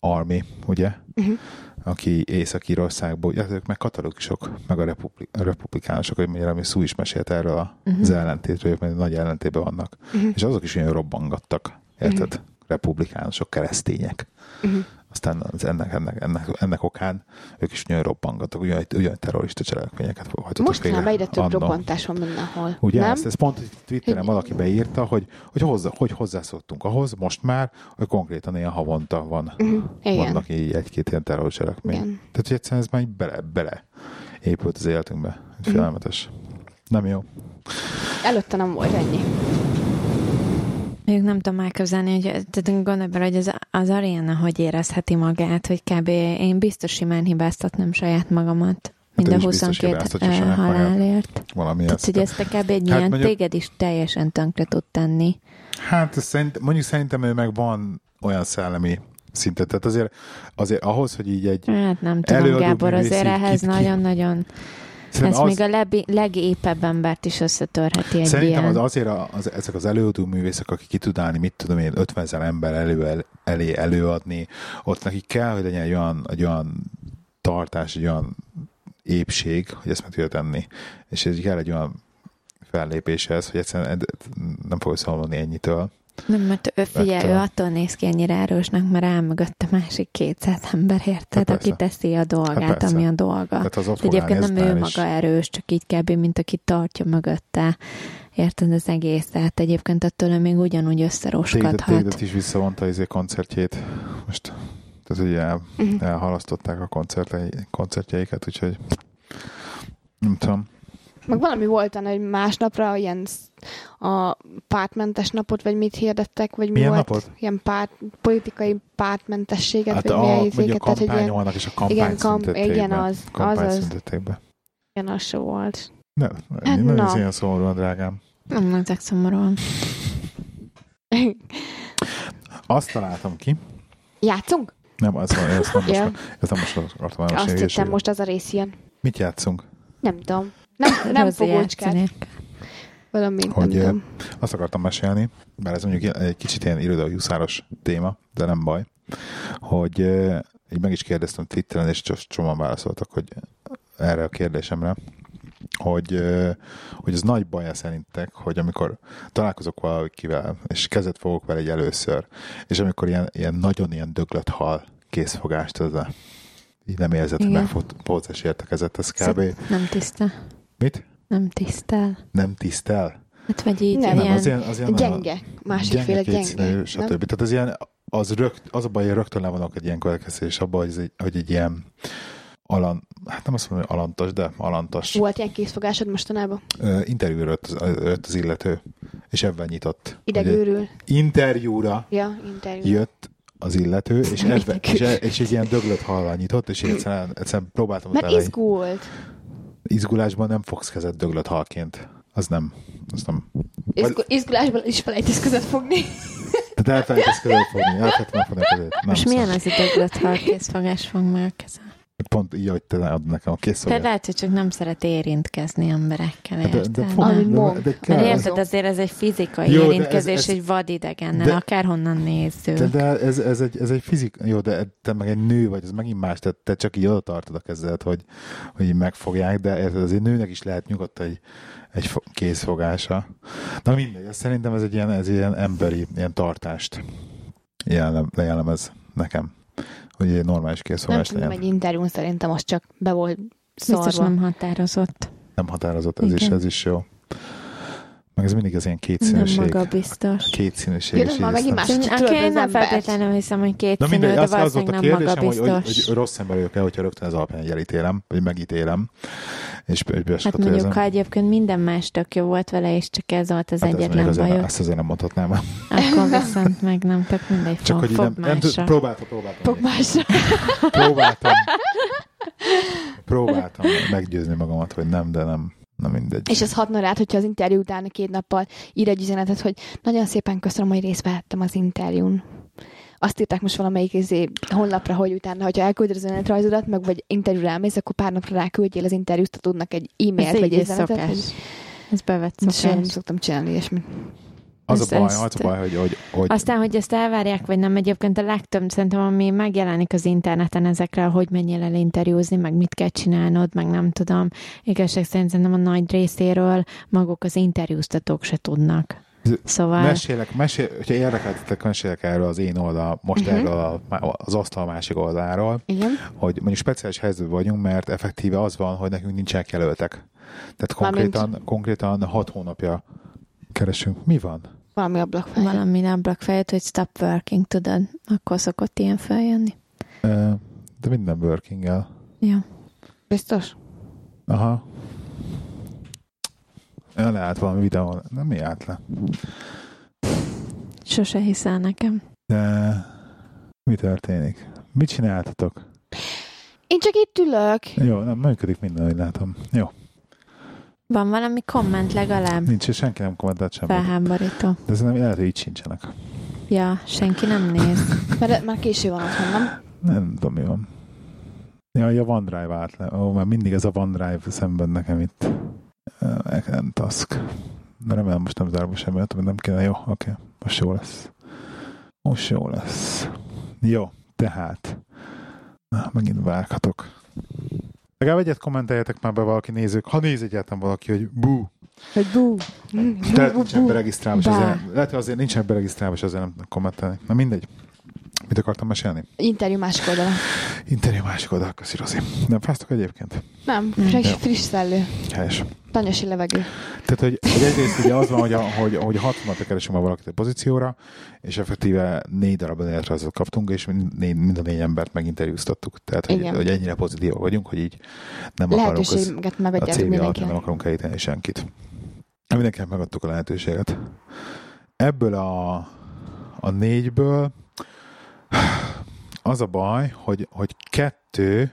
Army, ugye? Uh-huh. Aki Észak-Írországból, ja, ők meg katolikusok, meg a, republik, a republikánusok, hogy mondjam, ami Szú is mesélt erről Mhm. az ellentétről, mert nagy ellentétben vannak. Uh-huh. És azok is olyan robbangattak, érted? Republikánusok, keresztények. Uh-huh. Aztán az ennek, ennek, ennek, ennek okán ők is nagyon robbangattak, ugyan, ugyan terrorista cselekményeket hajtottak Most végre már egyre több annó. robbantás van mindenhol. Ugye nem? ezt, ezt pont Twitteren Hogy- valaki beírta, hogy, hogy, hozzá, hogy hozzászoktunk ahhoz most már, hogy konkrétan ilyen havonta van, Uh-huh. Igen. vannak így egy-két ilyen terrorcselekmény. Igen. Tehát, hogy egyszerűen ez már így bele, bele épült az életünkbe. Hogy Félelmetes. Nem jó. Előtte nem volt ennyi. Még nem tudom elképzelni, hogy tehát gondolj bele, hogy az, az Ariana hogy érezheti magát, hogy kb. én biztos simán hibáztatnám saját magamat. Mind ő a is biztos 22 hibáztatja ö, saját magát. halálért. Valami Tehát, hogy ezt a kb. egy Hát ilyen mondjuk- téged is teljesen tönkre tud tenni. Hát szerint, mondjuk szerintem ő meg van olyan szellemi szintet. Tehát azért, azért ahhoz, hogy így egy... Hát nem tudom, Gábor, azért ehhez kit- ki- nagyon-nagyon... Ez Szerintem még a lebi, legépebb embert is összetörheti egy Szerintem ilyen. az azért a, az, ezek az előadó művészek, akik ki tud állni, mit tudom én, 50 ezer ember elő, el, elé előadni, ott nekik kell, hogy legyen egy olyan, egy olyan tartás, egy olyan épség, hogy ezt meg tudja tenni. És ez kell egy olyan fellépéshez, hogy egyszerűen nem fog szólni ennyitől. Nem, mert ő, figyelj, ő attól néz ki ennyire erősnek, mert áll mögött a másik 200 ember, érted, Hát aki teszi a dolgát, Hát ami a dolga. Tehát az De egyébként nem ő ezután is. maga erős, csak így kb. mint aki tartja mögötte. Érted az egész? Tehát egyébként attól még ugyanúgy Téged, összeroskadhat. tégedet is visszavonta izé koncertjét. Most tehát ugye el, Uh-huh. elhalasztották a koncertjei, koncertjeiket, úgyhogy nem tudom. Meg valami volt, hogy másnapra ilyen a pártmentes napot, vagy mit hirdettek, vagy mi Milyen volt? napot? Ilyen párt, politikai pártmentességet, Hát vagy a, milyen vagy a izéket, tehát, hogy ilyen, kampányolnak, és a kampányt igen, kam- igen, az- az az. ilyen az se volt. Ne, Hát nem na. ez ilyen szomorúan, drágám. Nem, ezek szomorúan. Azt találtam ki. Játszunk? Nem, az, ezt nem most, ezt nem most akartam Azt hittem, most az a rész ilyen. Mit játszunk? Nem tudom. Nem, nem fogócskát. játszani. Valami, nem Hogy, tudom. Azt akartam mesélni, bár ez mondjuk egy kicsit ilyen irodaljuszáros téma, de nem baj, hogy így meg is kérdeztem Twitteren, és csak csomóan válaszoltak, hogy erre a kérdésemre, hogy, hogy ez nagy baj szerintek, hogy amikor találkozok valakivel, és kezet fogok vele egy először, és amikor ilyen, ilyen nagyon ilyen döglött hal készfogást, ez a, így nem érzed, hogy Igen. megfogsz érte kezet, ez kb. Nem tiszta. Mit? Nem tisztel. Nem tisztel? Hát vagy így Nem, Nem, ilyen... az ilyen, az ilyen Gyenge. Másikféle gyenge. kétszínű, nem? stb. Tehát az ilyen, az, rögt, az a baj, hogy rögtön levonok egy ilyen következtetés abban, hogy, egy, hogy egy ilyen alan, hát nem azt mondom, hogy alantas, de alantas. Volt ilyen készfogásod mostanában? Ö, interjúra jött az, jött az illető, és ebben nyitott. Idegőrül. Interjúra Ja, interjú. jött az illető, és, ebben, és, e- és egy ilyen döglött hallal nyitott, és én egyszerűen, egyszerűen próbáltam Mert elején. izgult. Izgulásban nem fogsz kezet döglött halként. Az nem. Az nem. Izgu- izgulásban is felejtesz között fogni. Tehát elfelejtesz között fogni. Elfelejtem megfogni a kezét. Nem Most milyen az ideglet, ha a készfogás fog már a kezem? Pont így, hogy te ad nekem a kész Te lehet, hogy csak nem szeret érintkezni emberekkel, de, érted? de, fog, Ami de, de, Mert kell, érted, azért ez egy fizikai Jó, de ez- érintkezés ez- egy vadidegennel, de- akárhonnan nézzük. de, de ez, ez, egy, ez egy fizik, jó, de te meg egy nő vagy, ez megint más, tehát te csak így oda tartod a kezedet, hogy, hogy így megfogják, de érted, azért nőnek is lehet nyugodt egy, egy fo- kézfogása. Na mindegy, ez szerintem ez egy ilyen, ez ilyen emberi, ilyen tartást jellem, jellemez nekem, hogy egy normális Nem tudom, legyen. egy interjún szerintem az csak be volt Biztos szarva. nem határozott. Nem határozott, ez is, Igen. ez is jó. Meg ez mindig az ilyen Nem kétszínűség. magabiztos. Kétszínűség. Ja, és de így már megint más. Oké, nem embert. feltétlenül hiszem, hogy két Na színű, mindegy, de az, az volt a nem kérdésem, hogy, hogy, magabiztos. hogy rossz ember vagyok-e, hogyha rögtön az alapján elítélem, vagy megítélem, és, és Hát mondjuk, ha egyébként minden más tök jó volt vele, és csak ez volt az hát ez egyetlen azért, bajod, ezt azért nem mondhatnám. akkor viszont meg nem tök mindegy, Csak fog, hogy nem, fog nem másra. próbáltam, próbáltam. Fog másra. Próbáltam. Próbáltam meggyőzni magamat, hogy nem, de nem, nem mindegy. És ez hatna rád, hogyha az interjú után két nappal ír egy üzenetet, hogy nagyon szépen köszönöm, hogy részt vehettem az interjún. Azt írták most valamelyik izé, honlapra, hogy utána, hogyha elküldöd az önéletrajzodat, meg vagy interjúra elmész, akkor pár napra ráküldjél az interjút, tudnak egy e-mailt Ez vagy egy szokás. Hogy... Ez bevett Soha nem szokás. szoktam csinálni ilyesmit. az a ezt- baj, ezt- az a baj, hogy, hogy, hogy Aztán, hogy ezt elvárják, vagy nem, egyébként a legtöbb szerintem, ami megjelenik az interneten ezekre, hogy menjél el interjúzni, meg mit kell csinálnod, meg nem tudom. Igazság szerint szerintem a nagy részéről maguk az interjúztatók se tudnak. Szóval... mesélek, mesél, hogyha érdekeltetek, mesélek erről az én oldal, most Mhm. erről a, az asztal másik oldaláról, Igen. hogy mondjuk speciális helyzetben vagyunk, mert effektíve az van, hogy nekünk nincsenek jelöltek. Tehát Mármint- konkrétan, konkrétan hat hónapja keresünk. Mi van? Valami ablakfej. valami ablakfejet, hogy stop working, tudod, akkor szokott ilyen feljönni. De minden working -el. Ja. Biztos? Aha. Ja, lehet valami videó. Nem mi állt le. Sose hiszel nekem. De mi történik? Mit csináltatok? Én csak itt ülök. Jó, nem működik minden, hogy látom. Jó, Van valami komment legalább? nincs, és senki nem kommentált semmit. Felháborító. De szerintem lehet, hogy így sincsenek. Ja, senki nem néz. Mert már késő van otthon, nem? Nem tudom, mi van. Ja, a OneDrive állt le. Ó, már mindig ez a OneDrive szemben nekem itt. Nem task. De remélem most nem zárom semmit, nem kéne. Jó, oké. Most jó lesz. Most jó lesz. Jó, tehát. Na, megint várhatok. Legalább egyet kommenteljetek már be valaki nézők. Ha néz egyáltalán valaki, hogy bú, Hogy bú. tehát nincsen beregisztrálva, azért, lehet, hogy azért nincsen beregisztrálva, és azért nem kommentelni. Na mindegy. Mit akartam mesélni? Interjú másik oldala. Interjú másik oldal, köszi Rozi. Nem fáztok egyébként? Nem, friss, Jó. friss szellő. Helyes. Tanyasi levegő. Tehát, hogy, hogy egyrészt ugye az van, hogy, a, hogy, hogy hat hónapja keresünk már valakit a pozícióra, és effektíve négy darab önéletrajzot kaptunk, és mind, négy, mind a négy embert meginterjúztattuk. Tehát, hogy, Igen. hogy ennyire pozitívak vagyunk, hogy így nem akarunk az, a alatt nem akarunk elíteni senkit. Mindenkinek megadtuk a lehetőséget. Ebből a, a négyből az a baj, hogy, hogy kettő,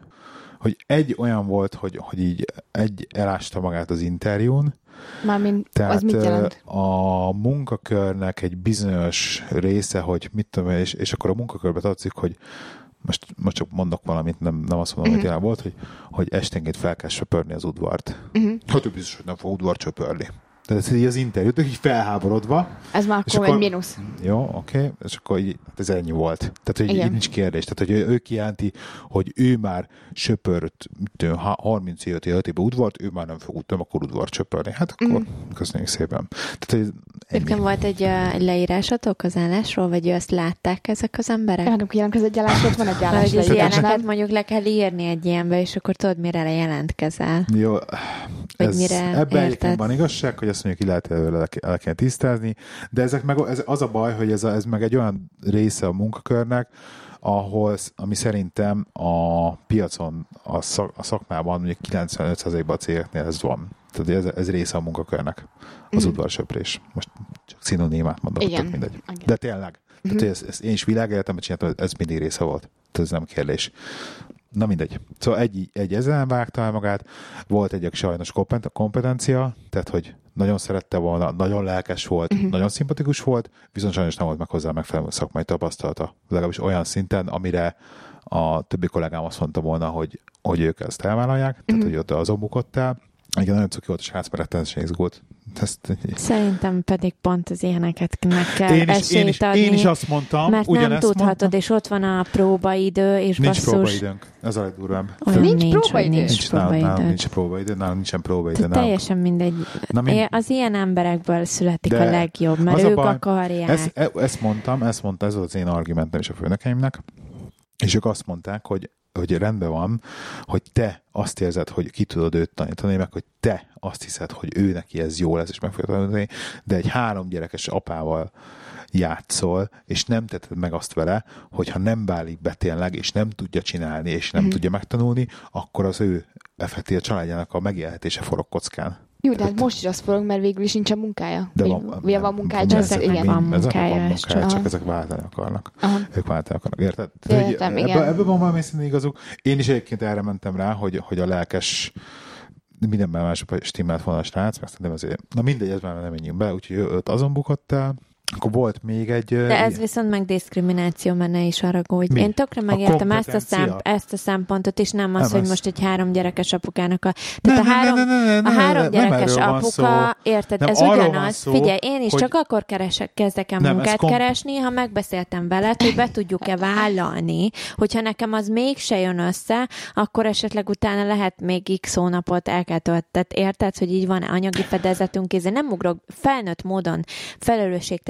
hogy egy olyan volt, hogy, hogy így egy elásta magát az interjún, Mármint, tehát az mit jelent? a munkakörnek egy bizonyos része, hogy mit tudom, és, és akkor a munkakörbe tetszik, hogy most, most csak mondok valamit, nem, nem azt mondom, Mhm. hogy jelen volt, hogy, hogy esténként fel kell söpörni az udvart. Uh-huh. Hát ő biztos, hogy nem fog udvart söpörni. Tehát ez így az interjú, így felháborodva. Ez már akkor akkor- egy mínusz. Jó, oké, és akkor így, hát ez ennyi volt. Tehát, hogy Igen. így nincs kérdés. Tehát, hogy ő, ő kijelenti, hogy ő már söpört mit tudom, ha- 30 évet, 5 éve udvart, ő már nem fog nem akkor udvart söpörni. Hát akkor Mhm. köszönjük szépen. Tehát, hogy Egyébként volt egy, egy leírásatok az állásról, vagy azt látták ezek az emberek? Ráadunk jelentkező egy állás, ott van egy állás. Tehát ilyeneket neked- mondjuk le kell írni egy ilyenbe, és akkor tudod, mire jelentkezel. Jó, Vagy ez, mire ebben van igazság, hogy azt mondjuk, ki lehet előle el, kell tisztázni, de ezek meg, ez, az a baj, hogy ez, a, ez meg egy olyan része a munkakörnek, ahol, ami szerintem a piacon, a, szak, a szakmában mondjuk 95%-ban a cégeknél ez van. Tehát ez, ez része a munkakörnek, az Mhm. udvarsöprés. Most csak szinonimát mondok, Igen. tök mindegy. Igen. De tényleg. Tehát, hogy ez, ez, én is világéletemben csináltam, ez mindig része volt. Tehát ez nem kérdés. Na mindegy. Szóval egy, egy ezen vágta el magát, volt egy sajnos kompet- kompetencia, tehát hogy nagyon szerette volna, nagyon lelkes volt, uh-huh. nagyon szimpatikus volt, viszont sajnos nem volt meg hozzá megfelelő szakmai tapasztalata. Legalábbis olyan szinten, amire a többi kollégám azt mondta volna, hogy, hogy ők ezt elvállalják, tehát Mhm. hogy ott azon bukott el. Igen, nagyon cuki volt mert rettenetesen izgult. Ezt, Szerintem pedig pont az ilyeneket meg kell én, is, esélyt én, is, adni. én is azt mondtam, mert nem tudhatod, mondtam. és ott van a próbaidő, és Nincs basszus, próbaidőnk, ez a legdurvább. olyan Nincs nincs, próbaidő? nincs, Nincs, próbaidő. nincs próbaidő, nálunk nincsen próbaidő. Nálunk. teljesen mindegy. Na, mind- Az ilyen emberekből születik De a legjobb, mert az a ők baj, akarják. Ezt, e- ezt mondtam, ezt mondta, ez volt az én argumentem is a főnökeimnek, és ők azt mondták, hogy hogy rendben van, hogy te azt érzed, hogy ki tudod őt tanítani, meg hogy te azt hiszed, hogy ő neki ez jó lesz, és meg fogja tanítani, de egy három gyerekes apával játszol, és nem teted meg azt vele, hogyha nem válik be tényleg, és nem tudja csinálni, és nem Mhm. tudja megtanulni, akkor az ő effektív a családjának a megélhetése forog kockán. Jó, de hát most is az forog, mert végül is nincsen munkája. De van, vagy van munkája, csak ezek meg igen. van ezek meg munkája, van és munkája, csak- csak ezek váltani akarnak. Aha. Ők váltani akarnak, érted? Hogy Értem, ebbe, igen. ebbe van valami szinten igazuk. Én is egyébként erre mentem rá, hogy, hogy a lelkes mindenben mások stimmelt volna a srác, mert szerintem azért, na mindegy, ez már nem menjünk be, úgyhogy őt azon bukott el. Akkor volt még egy... De ez viszont meg diszkrimináció, mert ne is haragudj. Mi? Én tökre megértem ezt a, szem, ezt a szempontot, és nem az, Nem hogy az. most egy három gyerekes apukának a... Tehát a ne, három, ne, ne, ne, a ne, három nem gyerekes apuka, szó. érted, Nem, ez ugyanaz. szó, Figyelj, én is hogy- csak akkor keresek, kezdek el Nem, munkát kom- keresni, ha megbeszéltem veled, hogy be tudjuk-e vállalni, hogyha nekem az mégse jön össze, akkor esetleg utána lehet még x hónapot el kell töltet. Érted, hogy így van anyagi fedezetünk, ez nem ugrok felnőtt módon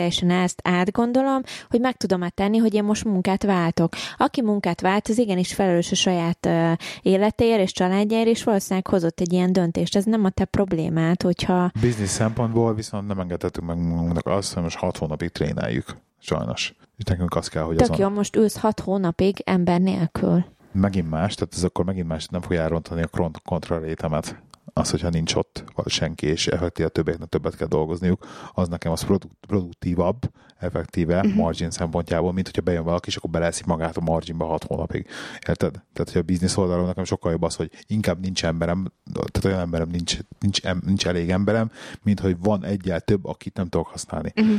felelősségteljesen ezt átgondolom, hogy meg tudom-e tenni, hogy én most munkát váltok. Aki munkát vált, az igenis felelős a saját uh, életéért és családjáért, és valószínűleg hozott egy ilyen döntést. Ez nem a te problémád, hogyha Biznisz szempontból viszont nem engedhetünk meg magunknak azt, hogy most hat hónapig tréneljük. Sajnos. És nekünk az kell, hogy tök azon jó, most ülsz hat hónapig ember nélkül. megint más, tehát ez akkor megint más, nem fogja elrontani a kont- kontrarétemet. Az, hogyha nincs ott senki, és effektíve a többieknek többet kell dolgozniuk, az nekem az produk- produktívabb, effektíve uh-huh. margin szempontjából, mint hogyha bejön valaki, és akkor beleszik magát a marginba hat hónapig. Érted? Tehát, hogy a biznisz oldalon nekem sokkal jobb az, hogy inkább nincs emberem, tehát olyan emberem nincs, nincs, em- nincs elég emberem, mint hogy van egyel több, akit nem tudok használni. Mhm.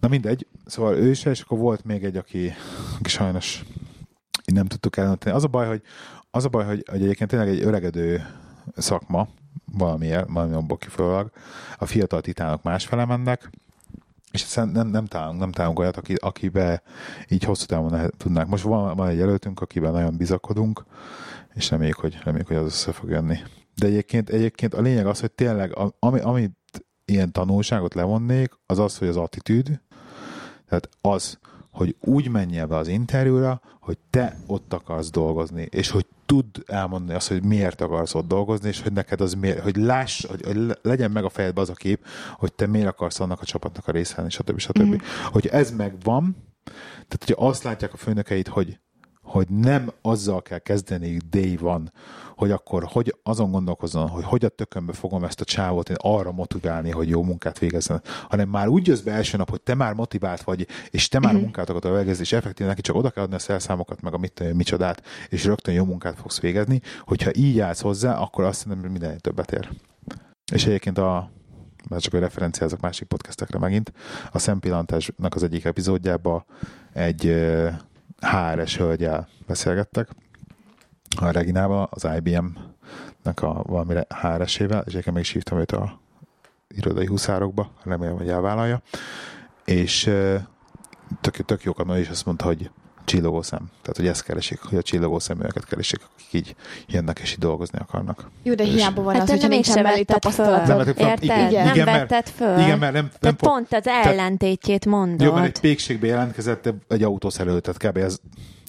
Na mindegy, szóval ő is, és akkor volt még egy, aki, aki sajnos nem tudtuk elönteni. Az a baj, hogy, az a baj, hogy, hogy egyébként tényleg egy öregedő szakma, valamiért, valami abból kifolyólag, a fiatal titánok másfele mennek, és ezt nem, nem, találunk, nem találunk olyat, aki, akibe így hosszú távon tudnánk. Most van, van egy jelöltünk, akiben nagyon bizakodunk, és reméljük, hogy, reméljük, hogy az össze fog jönni. De egyébként, egyébként a lényeg az, hogy tényleg, ami, amit ilyen tanulságot levonnék, az az, hogy az attitűd, tehát az, hogy úgy menjél be az interjúra, hogy te ott akarsz dolgozni, és hogy tudd elmondani azt, hogy miért akarsz ott dolgozni, és hogy neked az miért, hogy láss, hogy, hogy le- legyen meg a fejedbe az a kép, hogy te miért akarsz annak a csapatnak a része lenni, stb. stb. Mm. Hogy ez megvan, tehát hogyha azt látják a főnökeit, hogy hogy nem azzal kell kezdeni day van, hogy akkor hogy azon gondolkozzon, hogy hogy a tökönbe fogom ezt a csávot én arra motiválni, hogy jó munkát végezzen, hanem már úgy jössz be első nap, hogy te már motivált vagy, és te már munkát akarod végezni, és effektív neki csak oda kell adni a szerszámokat, meg a mit, micsodát, és rögtön jó munkát fogsz végezni. Hogyha így állsz hozzá, akkor azt hiszem, hogy minden többet ér. És egyébként a már csak a referenciázok másik podcastekre megint, a szempillantásnak az egyik epizódjában egy HRS hölgyel beszélgettek, a Reginával, az IBM-nek a valami HRS-ével, és meg is hívtam őt a irodai huszárokba, remélem, hogy elvállalja, és tök, tök jók a és azt mondta, hogy csillogó szem. Tehát, hogy ezt keresik, hogy a csillogó szeműeket keresik, akik így jönnek és így dolgozni akarnak. Jó, de És- hiába van Hát az, hogyha nem. Nem vetted föl. Érted? Igen, nem igen, mert- vetted föl. Igen, mert nem, nem pont az ellentétjét mondod. Jó, mert egy pékségbe jelentkezett egy autószerelő, tehát kb. ez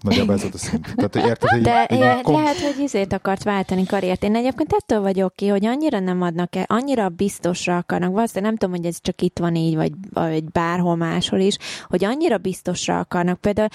Nagyjából ez volt a szint. Tehát, érted, hogy De egy, egy le- ilyen kom- lehet, hogy izét akart váltani karriert. Én egyébként ettől vagyok ki, hogy annyira nem adnak el, annyira biztosra akarnak. Valószínűleg nem tudom, hogy ez csak itt van így, vagy, vagy bárhol máshol is, hogy annyira biztosra akarnak. Például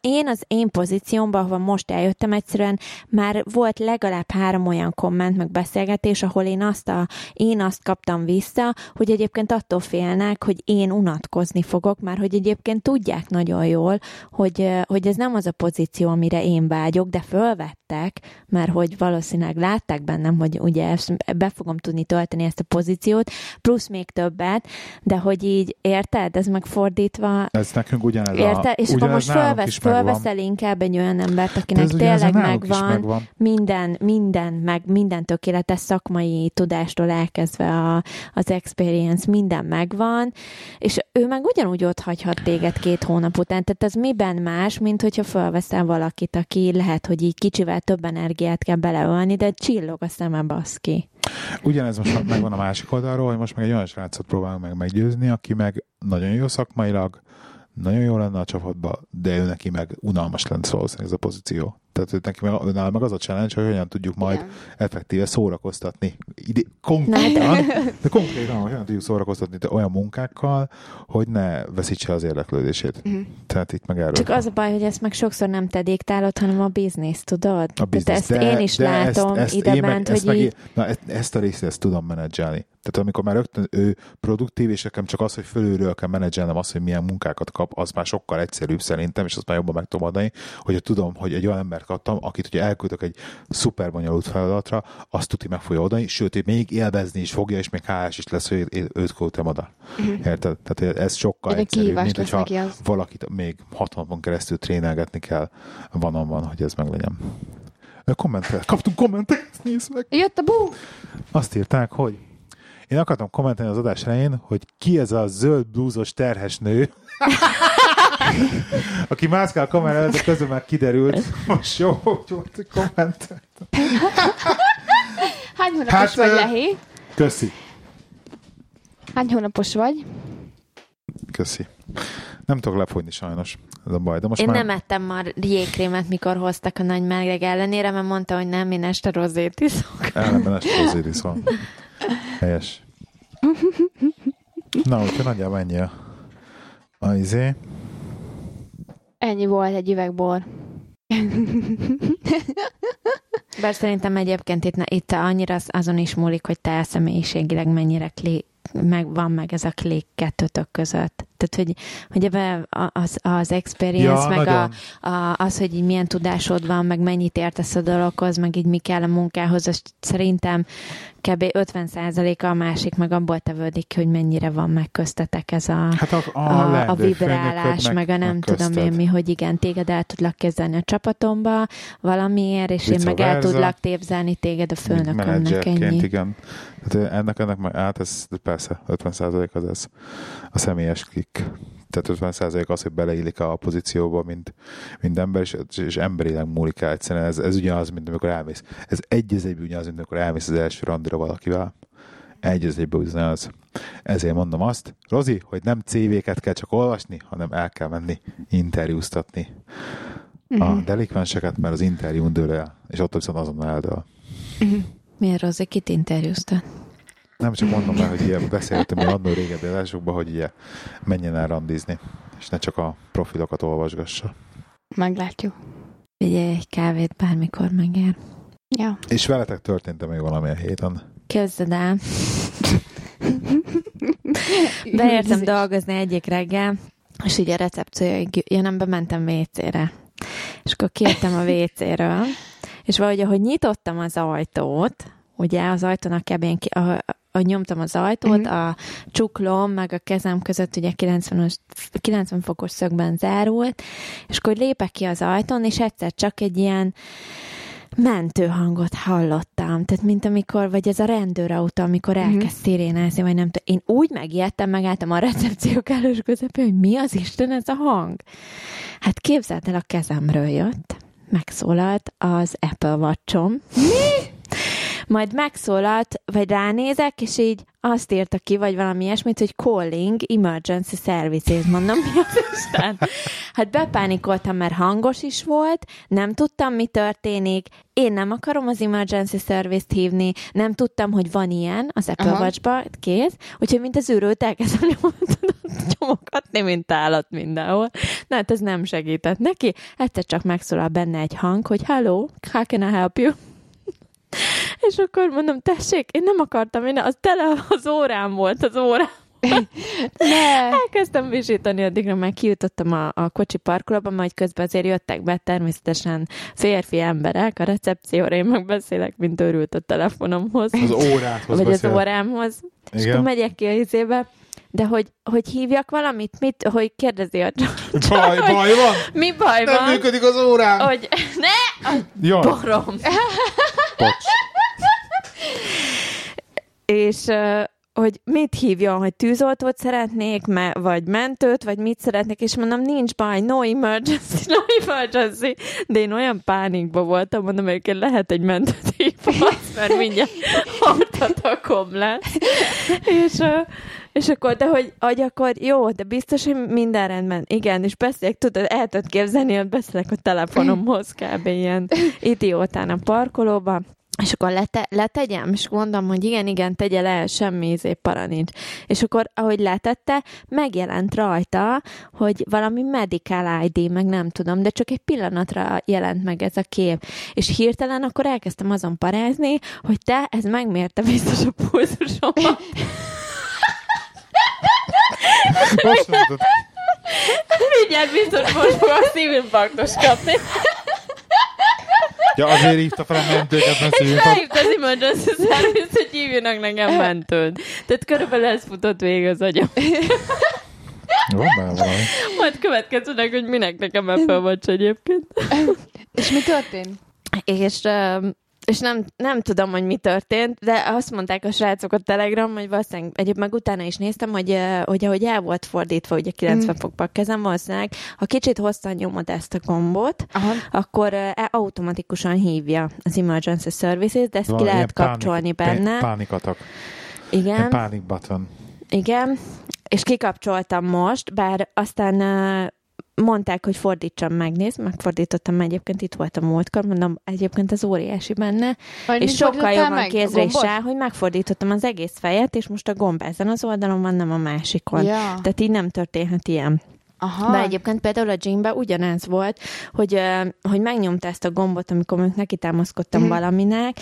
én az én pozíciómban, ahova most eljöttem, egyszerűen már volt legalább három olyan komment, meg beszélgetés, ahol én azt, a, én azt kaptam vissza, hogy egyébként attól félnek, hogy én unatkozni fogok, már hogy egyébként tudják nagyon jól, hogy, hogy ez nem az a pozíció, amire én vágyok, de fölvettek, mert hogy valószínűleg látták bennem, hogy ugye ezt be fogom tudni tölteni ezt a pozíciót, plusz még többet, de hogy így, érted? Ez megfordítva, Ez nekünk ugyanez Érted? a... És akkor ugyanez most nálunk fölvesz, fölveszel inkább egy olyan embert, akinek ez tényleg megvan, megvan. minden, minden, meg minden tökéletes szakmai tudástól elkezdve a, az experience, minden megvan, és ő meg ugyanúgy ott hagyhat téged két hónap után. Tehát az miben más, mint hogyha fölveszel valakit, aki lehet, hogy így kicsivel több energiát kell beleölni, de csillog a szeme baszki. Ugyanez most megvan a másik oldalról, hogy most meg egy olyan srácot próbálunk meg meggyőzni, aki meg nagyon jó szakmailag, nagyon jó lenne a csapatba, de ő neki meg unalmas lenne valószínűleg ez a pozíció. Tehát ő neki meg, őnála meg az a challenge, hogy hogyan tudjuk majd Igen. effektíve szórakoztatni. Ide, konkrétan, de konkrétan hogyan tudjuk szórakoztatni de olyan munkákkal, hogy ne veszítse az érdeklődését. Mhm. Tehát itt meg erről. Csak az a baj, hogy ezt meg sokszor nem te diktálod, hanem a biznisz, tudod? a biznisz. Tehát ezt én is látom ide én meg, bent, ezt hogy meg, így... na, ezt, ezt a részt ezt tudom menedzselni. Tehát amikor már rögtön ő produktív, és nekem csak az, hogy fölülről kell menedzselnem azt, hogy milyen munkákat kap, az már sokkal egyszerűbb szerintem, és azt már jobban meg tudom adni, hogy tudom, hogy egy olyan embert kaptam, akit ugye elküldök egy szuper bonyolult feladatra, azt tudja meg fogja adni, sőt, ő még élvezni is fogja, és még hálás is lesz, hogy én őt küldtem oda. Érted? Tehát ez sokkal Egy egyszerűbb, mint hogyha valakit még hat napon keresztül trénelgetni kell van van, hogy ez meglegyen. Kommentel. Kaptunk kommentet, ezt nézd meg. Jött a bú! Azt írták, hogy én akartam kommentelni az adás elején, hogy ki ez a zöld blúzos terhes nő, aki mászkál a kamera előtt, de közben már kiderült. Most jó, hogy volt a komment. Hány hónapos Hát, vagy, Lehi? Köszi. Hány hónapos vagy? Köszi. Nem tudok lefogyni sajnos. Ez a baj. De most Én már... nem ettem már jégkrémet, mikor hoztak a nagy meleg ellenére, mert mondta, hogy nem, én este rozét iszok. Ellenben este azért is van. Helyes. Na, úgyhogy nagyjából ennyi a, a izé. Ennyi volt egy üvegbor. Bár szerintem egyébként itt, itt annyira az- azon is múlik, hogy te személyiségileg mennyire klé, meg van meg ez a klik kettőtök között. Tehát, hogy, hogy ebbe az, az experience, Ja, meg a, nagyon. a, az, hogy így milyen tudásod van, meg mennyit értesz a dologhoz, meg így mi kell a munkához, az szerintem kb. 50%-a a másik, meg abból tevődik, hogy mennyire van meg köztetek ez a, Hát a, a, a, a vibrálás, főnököd meg, a nem tudom közted. én mi, hogy igen, téged el tudlak kezdeni a csapatomba valamiért, és én Vice meg el tudlak képzelni téged a főnökömnek ennyi. igen. Hát ennek, ennek meg át, ez persze, 50% az ez a személyes klik. Tehát 50% az, hogy beleillik a pozícióba, mint, mint ember, és, és emberileg múlik el egyszerűen. Ez, ez ugyanaz, mint amikor elmész. Ez egy az egyben ugyanaz, mint amikor elmész az első randira valakivel. Egy az egyben ugyanaz. Ezért mondom azt, Rozi, hogy nem CV-ket kell csak olvasni, hanem el kell menni interjúztatni a Mhm. delikvenseket, mert az interjún dől el, és ott viszont azonnal eldől. Miért Rozi, kit interjúztat? Nem csak mondom már, hogy ilyen beszéltem hogy annól régebbi adásokban, hogy ilyen menjen el randizni, és ne csak a profilokat olvasgassa. Meglátjuk. Figyelj, egy kávét bármikor megér. Ja. És veletek történt még valami a héten? Képzeld el, beértem dolgozni egyik reggel, és így a recepciója, ja nem, bementem WC-re. És akkor kijöttem a WC-ről, és valahogy, ahogy nyitottam az ajtót, ugye az ajtónak kb. ki, a, a, nyomtam az ajtót, Mhm. a csuklom, meg a kezem között ugye 90, 90 fokos szögben zárult, és akkor lépek ki az ajtón, és egyszer csak egy ilyen mentő hangot hallottam, tehát mint amikor, vagy ez a rendőrautó, amikor Mhm. elkezd uh-huh. szirénázni, vagy nem tudom. Én úgy megijedtem, megálltam a recepciók állós közepén, hogy mi az Isten ez a hang? Hát képzeld el, a kezemről jött, megszólalt az Apple watch Mi? Majd megszólalt, vagy ránézek, és így azt írta ki, vagy valami ilyesmit, hogy calling emergency services, mondom, mi az Isten? Hát bepánikoltam, mert hangos is volt, nem tudtam, mi történik, én nem akarom az emergency service-t hívni, nem tudtam, hogy van ilyen az Apple. Watch-ba, kész, úgyhogy mint az őrült elkezdem nyomot- nyomogatni, mint állat mindenhol. Na hát ez nem segített neki, egyszer csak megszólal benne egy hang, hogy hello, how can I help you? És akkor mondom, tessék, én nem akartam, én az tele az órám volt, az órám. Ne. Elkezdtem visítani, addigra már kijutottam a, a kocsi parkolóba, majd közben azért jöttek be természetesen férfi emberek a recepcióra, én meg beszélek, mint őrült a telefonomhoz, Az óráthoz vagy az beszél. órámhoz, és Igen. akkor megyek ki a izébe, de hogy, hogy hívjak valamit, mit, hogy kérdezi a csaj, Baj, hogy baj van? mi baj Nem van, működik az órám! hogy ne, a Jaj, borom. bocs. és hogy mit hívjon, hogy tűzoltót szeretnék, me- vagy mentőt, vagy mit szeretnék, és mondom, nincs baj, no emergency, no emergency, de én olyan pánikba voltam, mondom, hogy lehet egy mentőt hívhatsz, mert mindjárt hartatakom lesz. és, és akkor, de hogy, hogy akkor jó, de biztos, hogy minden rendben. Igen, és beszélek, tudod, el tudod képzelni, hogy beszélek a telefonomhoz kb. ilyen idiótán a parkolóban. És akkor lete, letegyem, és mondom, hogy igen, igen, tegye le, semmi izé, para nincs. És akkor, ahogy letette, megjelent rajta, hogy valami medical ID, meg nem tudom, de csak egy pillanatra jelent meg ez a kép. És hirtelen akkor elkezdtem azon parázni, hogy te, ez megmérte biztos a pulzusomat. Most mondtad. Mindjárt biztos most fogok szívinfarktus kapni. Ja, azért hívta fel a mentőket, mert szívünk. Felhívta az emergency service, hogy hívjanak nekem mentőt. Tehát körülbelül ez futott végig az agyam. Valami. Majd következőnek, hogy minek nekem Apple Watch egyébként. És mi történt? És, öm, és nem, nem tudom, hogy mi történt, de azt mondták a srácok a Telegram, hogy valószínűleg, egyéb meg utána is néztem, hogy, hogy ahogy el volt fordítva ugye 90 Mm. fokba kezem, valószínűleg, ha kicsit hosszan nyomod ezt a gombot, Aha. akkor e- automatikusan hívja az emergency services, de ezt Van ki lehet kapcsolni benne. Pánikatak. Igen. pánik button. Igen, és kikapcsoltam most, bár aztán mondták, hogy fordítsam meg, nézd, megfordítottam, mert egyébként itt voltam múltkor, mondom, egyébként az óriási benne, Vagy és sokkal jobban kézre is rá, hogy megfordítottam az egész fejet, és most a gomb ezen az oldalon van, nem a másikon. Ja. Tehát így nem történhet ilyen. Aha. De egyébként például a gymbe ugyanez volt, hogy, hogy megnyomta ezt a gombot, amikor mondjuk neki támaszkodtam Mhm. valaminek,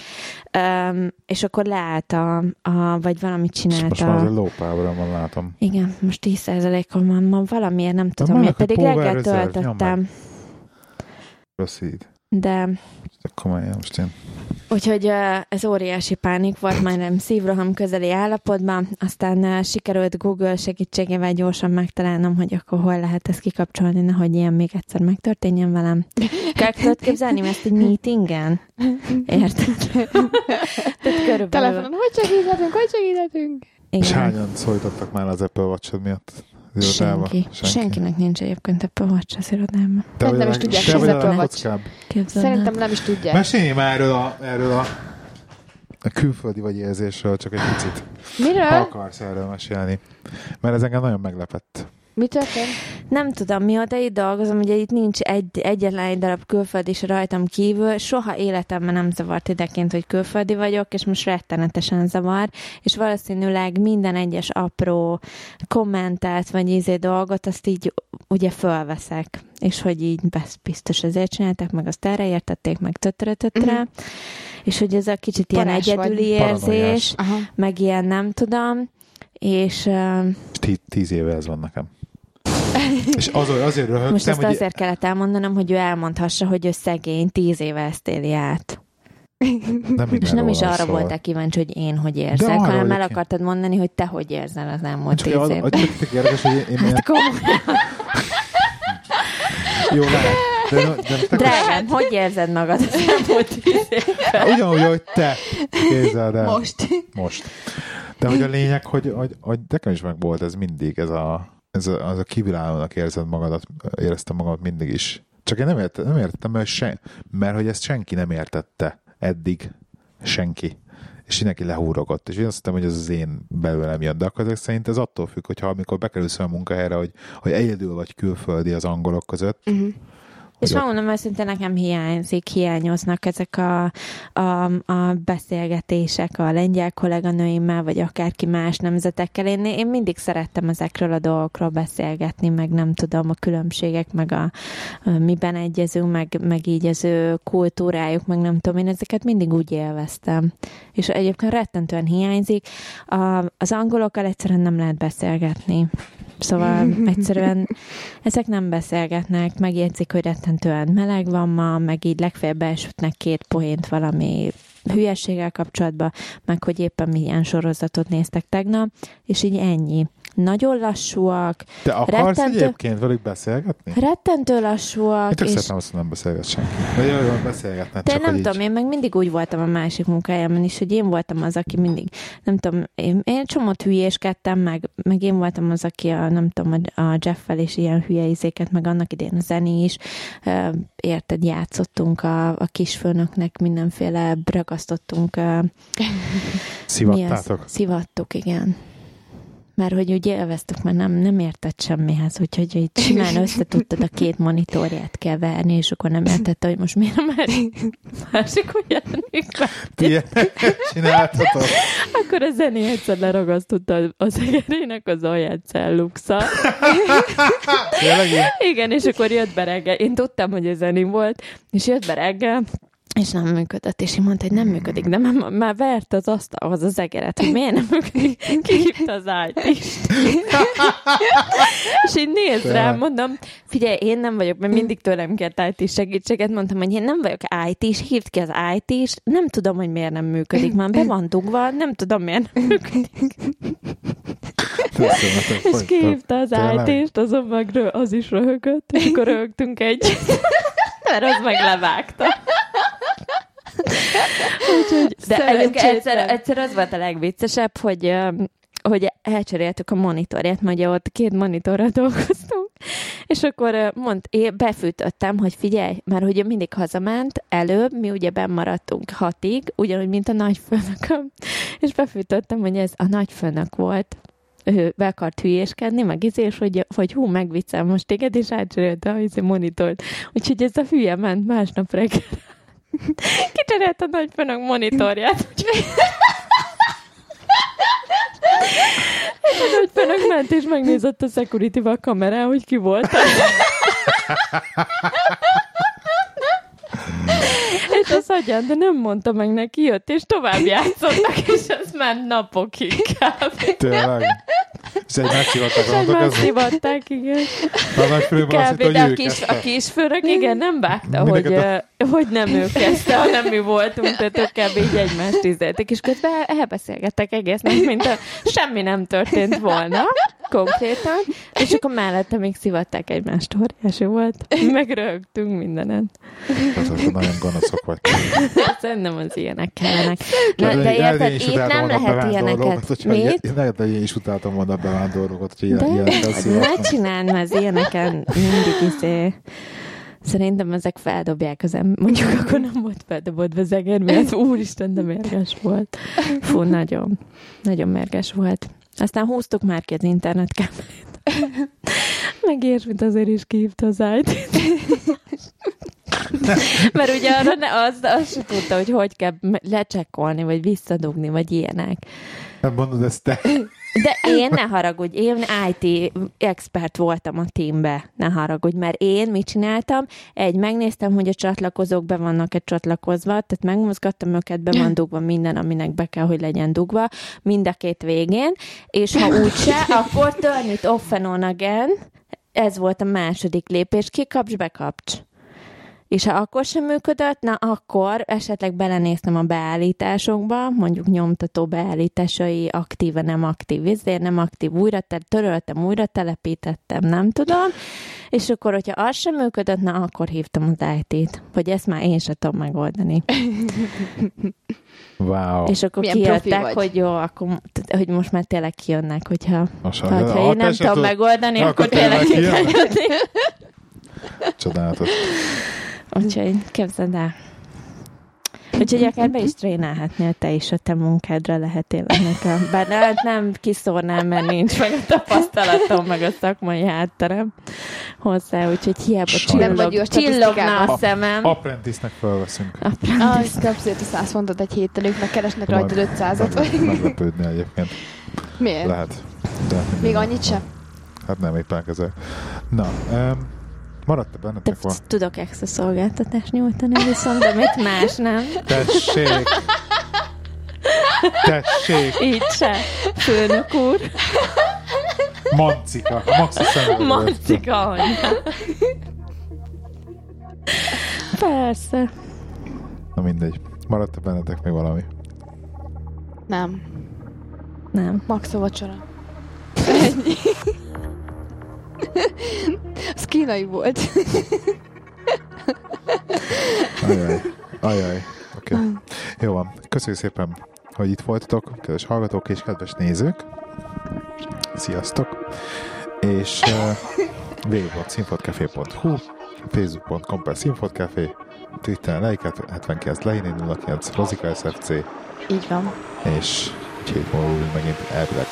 és akkor leállt a, a vagy valamit És csinált most már azért lópában van, látom. Igen, most 10%-on van, ma valamiért nem tudom, miért, pedig reggel töltöttem, Proceed. De már most én. úgyhogy ez óriási pánik volt, majdnem szívroham közeli állapotban, aztán sikerült Google segítségével gyorsan megtalálnom, hogy akkor hol lehet ezt kikapcsolni, nehogy ilyen még egyszer megtörténjen velem. Kell tudod képzelni ezt egy meetingen? Érted? Tehát körülbelül. Telefonon, hogy segíthetünk, hogy segíthetünk? És Igen. hányan szólítottak már az Apple watch miatt? Az irodába? Senki. Senkinek nincs egyébként Apple Watch az irodában. Te Hát nem is tudják, te hogy vagy a. Szerintem nem is tudják. Mesélj már erről a, erről a, a külföldi vagy érzésről csak egy picit. Ha Miről? akarsz erről mesélni. Mert ez engem nagyon meglepett. Mi történt? Nem tudom, mióta itt dolgozom, ugye itt nincs egy, egyetlen egy darab külföldi is rajtam kívül, soha életemben nem zavart ideként, hogy külföldi vagyok, és most rettenetesen zavar, és valószínűleg minden egyes apró kommentát, vagy ízé dolgot, azt így ugye fölveszek, és hogy így biztos ezért csinálták, meg azt erre értették, meg tötre, tötre, Mhm. és hogy ez a kicsit ilyen Parás vagy. egyedüli érzés, Paranoiás. Aha. meg ilyen nem tudom, és uh, Tí- tíz éve ez van nekem. És az, azért Most röhögtem, ezt hogy azért kellett elmondanom, hogy ő elmondhassa, hogy ő szegény, tíz éve ezt éli át. nem És nem is arra szól. voltál kíváncsi, hogy én hogy érzek, hanem el én. akartad mondani, hogy te hogy érzel az elmúlt tíz évben. az, az, érdekes, hogy én, Hát komolyan. jó lehet. De, de, de, Drágám, hogy érzed magad az elmúlt tíz évben? Ugyanúgy, hogy te. Képzeld el. Most. Most. De hogy a lényeg, hogy, hogy, hogy nekem is meg volt ez mindig, ez a, ez a, az a kívülállónak érzed magadat, éreztem magamat mindig is. Csak én nem, értem, nem értettem, mert, sen, mert hogy ezt senki nem értette eddig. Senki. és mindenki lehúrogott. És én azt hittem, hogy ez az én belőlem jött, de akkor ezek szerint ez attól függ, hogyha amikor bekerülsz a munkahelyre, hogy, hogy egyedül vagy külföldi az angolok között, Uh-huh. És megmondom őszintén, nekem hiányzik, hiányoznak ezek a, a, a beszélgetések a lengyel kolléganőimmel, vagy akárki más nemzetekkel. Én, én mindig szerettem ezekről a dolgokról beszélgetni, meg nem tudom, a különbségek, meg a, a miben egyezünk, meg, meg így az ő kultúrájuk, meg nem tudom, én ezeket mindig úgy élveztem. És egyébként rettentően hiányzik. A, az angolokkal egyszerűen nem lehet beszélgetni. Szóval egyszerűen ezek nem beszélgetnek, megjegyzik, hogy rettentően meleg van ma, meg így legfeljebb beesütnek két poént valami hülyességgel kapcsolatban, meg hogy éppen milyen sorozatot néztek tegnap, és így ennyi. Nagyon lassúak, te akarsz Rettentő- egyébként velük beszélgetni? rettentő lassúak, Én tök és szeretem azt, hogy nem beszélget senki. Vagy jó, jó, beszélgetne, de nem tudom, így. én meg mindig úgy voltam a másik munkájában is, hogy én voltam az, aki mindig, nem tudom, én, én csomót hülyéskedtem, meg, meg én voltam az, aki a, nem tudom, a, a Jeff-fel is ilyen hülye izéket, meg annak idén a Zeni is, érted, játszottunk a, a kisfőnöknek, mindenféle ragasztottunk? Szivattátok? Szivattuk, igen. Mert hogy úgy élveztük, mert nem, nem értett semmihez, úgyhogy így simán össze tudtad a két monitorját keverni, és akkor nem értette, hogy most miért a másik, ugyanik csináltatok? Akkor a zené egyszer leragasztotta az egerének az alját celluxa. Igen, és akkor jött be reggel. Én tudtam, hogy ez zeni volt, és jött be reggel, és nem működött, és én mondta, hogy nem működik, de már, már vert az asztalhoz az egeret, hogy miért nem működik. Kihívta az IT-st. és így néz rám, mondom, figyelj, én nem vagyok, mert mindig tőlem kért IT segítséget, mondtam, hogy én nem vagyok IT, és hívd ki az IT-st, nem tudom, hogy miért nem működik, már be van dugva, nem tudom, miért nem működik. És kihívta az Tényleg? IT-st, azon meg az is röhögött, és akkor röhögtünk egy, mert az meg levágta. Úgyhogy, de egyébként egyszer, egyszer az volt a legviccesebb, hogy hogy elcseréltük a monitorját, ugye ott két monitorra dolgoztunk, és akkor mond, én befűtöttem, hogy figyelj, mert ugye mindig hazament előbb, mi ugye bemaradtunk hatig, ugyanúgy, mint a nagyfőnököm, és befűtöttem, hogy ez a nagyfőnök volt, ő be akart hülyéskedni, meg izé, és hogy, hogy hú, megviccel most téged, és átcserélte a izé monitort. Úgyhogy ez a hülye ment másnap reggel. Kicserélt a nagyfőnök monitorját. úgyhogy- És a nagyfőnök ment, és megnézett a security-val a kamerán, hogy ki volt. és az agyán, de nem mondta meg neki, jött, és tovább játszottak, és ez ment napokig kb. Tényleg? És egymást szivatták, igen. a nagyfőnőben azt hitt, a, hogy ő kis, a kisfőnök, igen, nem vágta, hogy, ö, hogy nem ő kezdte, hanem mi voltunk, tehát ők kb. így egymást tízelték, és közben elbeszélgettek egész nap, mint a semmi nem történt volna, konkrétan, és akkor mellette még szivatták egymást, óriási volt. Megrögtünk mindenen. Hát, akkor nagyon gonoszok vagy. Szerintem az ilyenek kellenek. Na, de érted, itt nem lehet ilyeneket. Mit? Lehet, hogy én is utáltam volna a bevándorlókat, hogy De ilyenekkel ne csináld, mert az ilyeneken mindig izé... Szerintem ezek feldobják az ember. Mondjuk akkor nem volt feldobott az eger, mert úristen, de mérges volt. Fú, nagyon, nagyon mérges volt. Aztán húztuk már ki az internetkábelét. Meg ilyesmit azért is kihívta az it Mert ugye arra ne, az, az se tudta, hogy hogy kell lecsekkolni, vagy visszadugni, vagy ilyenek. Nem mondod ezt te. De én ne haragudj, én IT expert voltam a teambe, ne haragudj, mert én mit csináltam? Egy, megnéztem, hogy a csatlakozók be vannak-e csatlakozva, tehát megmozgattam őket, be van dugva minden, aminek be kell, hogy legyen dugva, mind a két végén, és ha úgyse, akkor turn it again, ez volt a második lépés, kikapcs, bekapcs. És ha akkor sem működött, na akkor esetleg belenéztem a beállításokba, mondjuk nyomtató beállításai, aktíve, nem aktív, ezért nem aktív, újra te- töröltem, újra telepítettem, nem tudom. És akkor, hogyha az sem működött, na akkor hívtam az IT-t, hogy ezt már én sem tudom megoldani. Wow. És akkor Milyen kijöttek, hogy jó, akkor, hogy most már tényleg kijönnek, hogyha, Most, hogyha én nem tudom megoldani, akkor akkor tényleg ki kell tényleg jönni. Csodálatos. Úgyhogy képzeld el. Úgyhogy akár be is trénálhatnél te is a te munkádra lehet ennek a... Bár nem, nem kiszórnám, mert nincs meg a tapasztalatom, meg a szakmai hátterem hozzá, úgyhogy hiába csillog, csillogna a szemem. Apprentice-nek felveszünk. Apprentice. Ah, a száz fontot egy héttel, ők meg keresnek rajta 500-at. Meglepődni egyébként. Miért? Lehet. De Még annyit sem? Hát nem, éppen ezzel. Na, um, maradt-e bennetek van? Tudok extra szolgáltatást nyújtani, viszont de mit más nem. Tessék! Tessék! Így se, főnök úr. Mancika, maxi Mancika anya. Persze. Na mindegy. Maradt-e bennetek még valami? Nem. Nem. Max a vacsora. Ennyi. Az kínai volt. Ajaj. Ajaj. Oké. Okay. Jó van. Köszönjük szépen, hogy itt voltatok, kedves hallgatók és kedves nézők. Sziasztok! És uh, www.színfotcafé.hu facebook.com per színfotcafé Twitteren leiket 79 lehiné 09 Rozika SFC Így van. És egy hét múlva megint elvileg.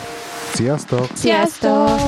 Sziasztok! Sziasztok!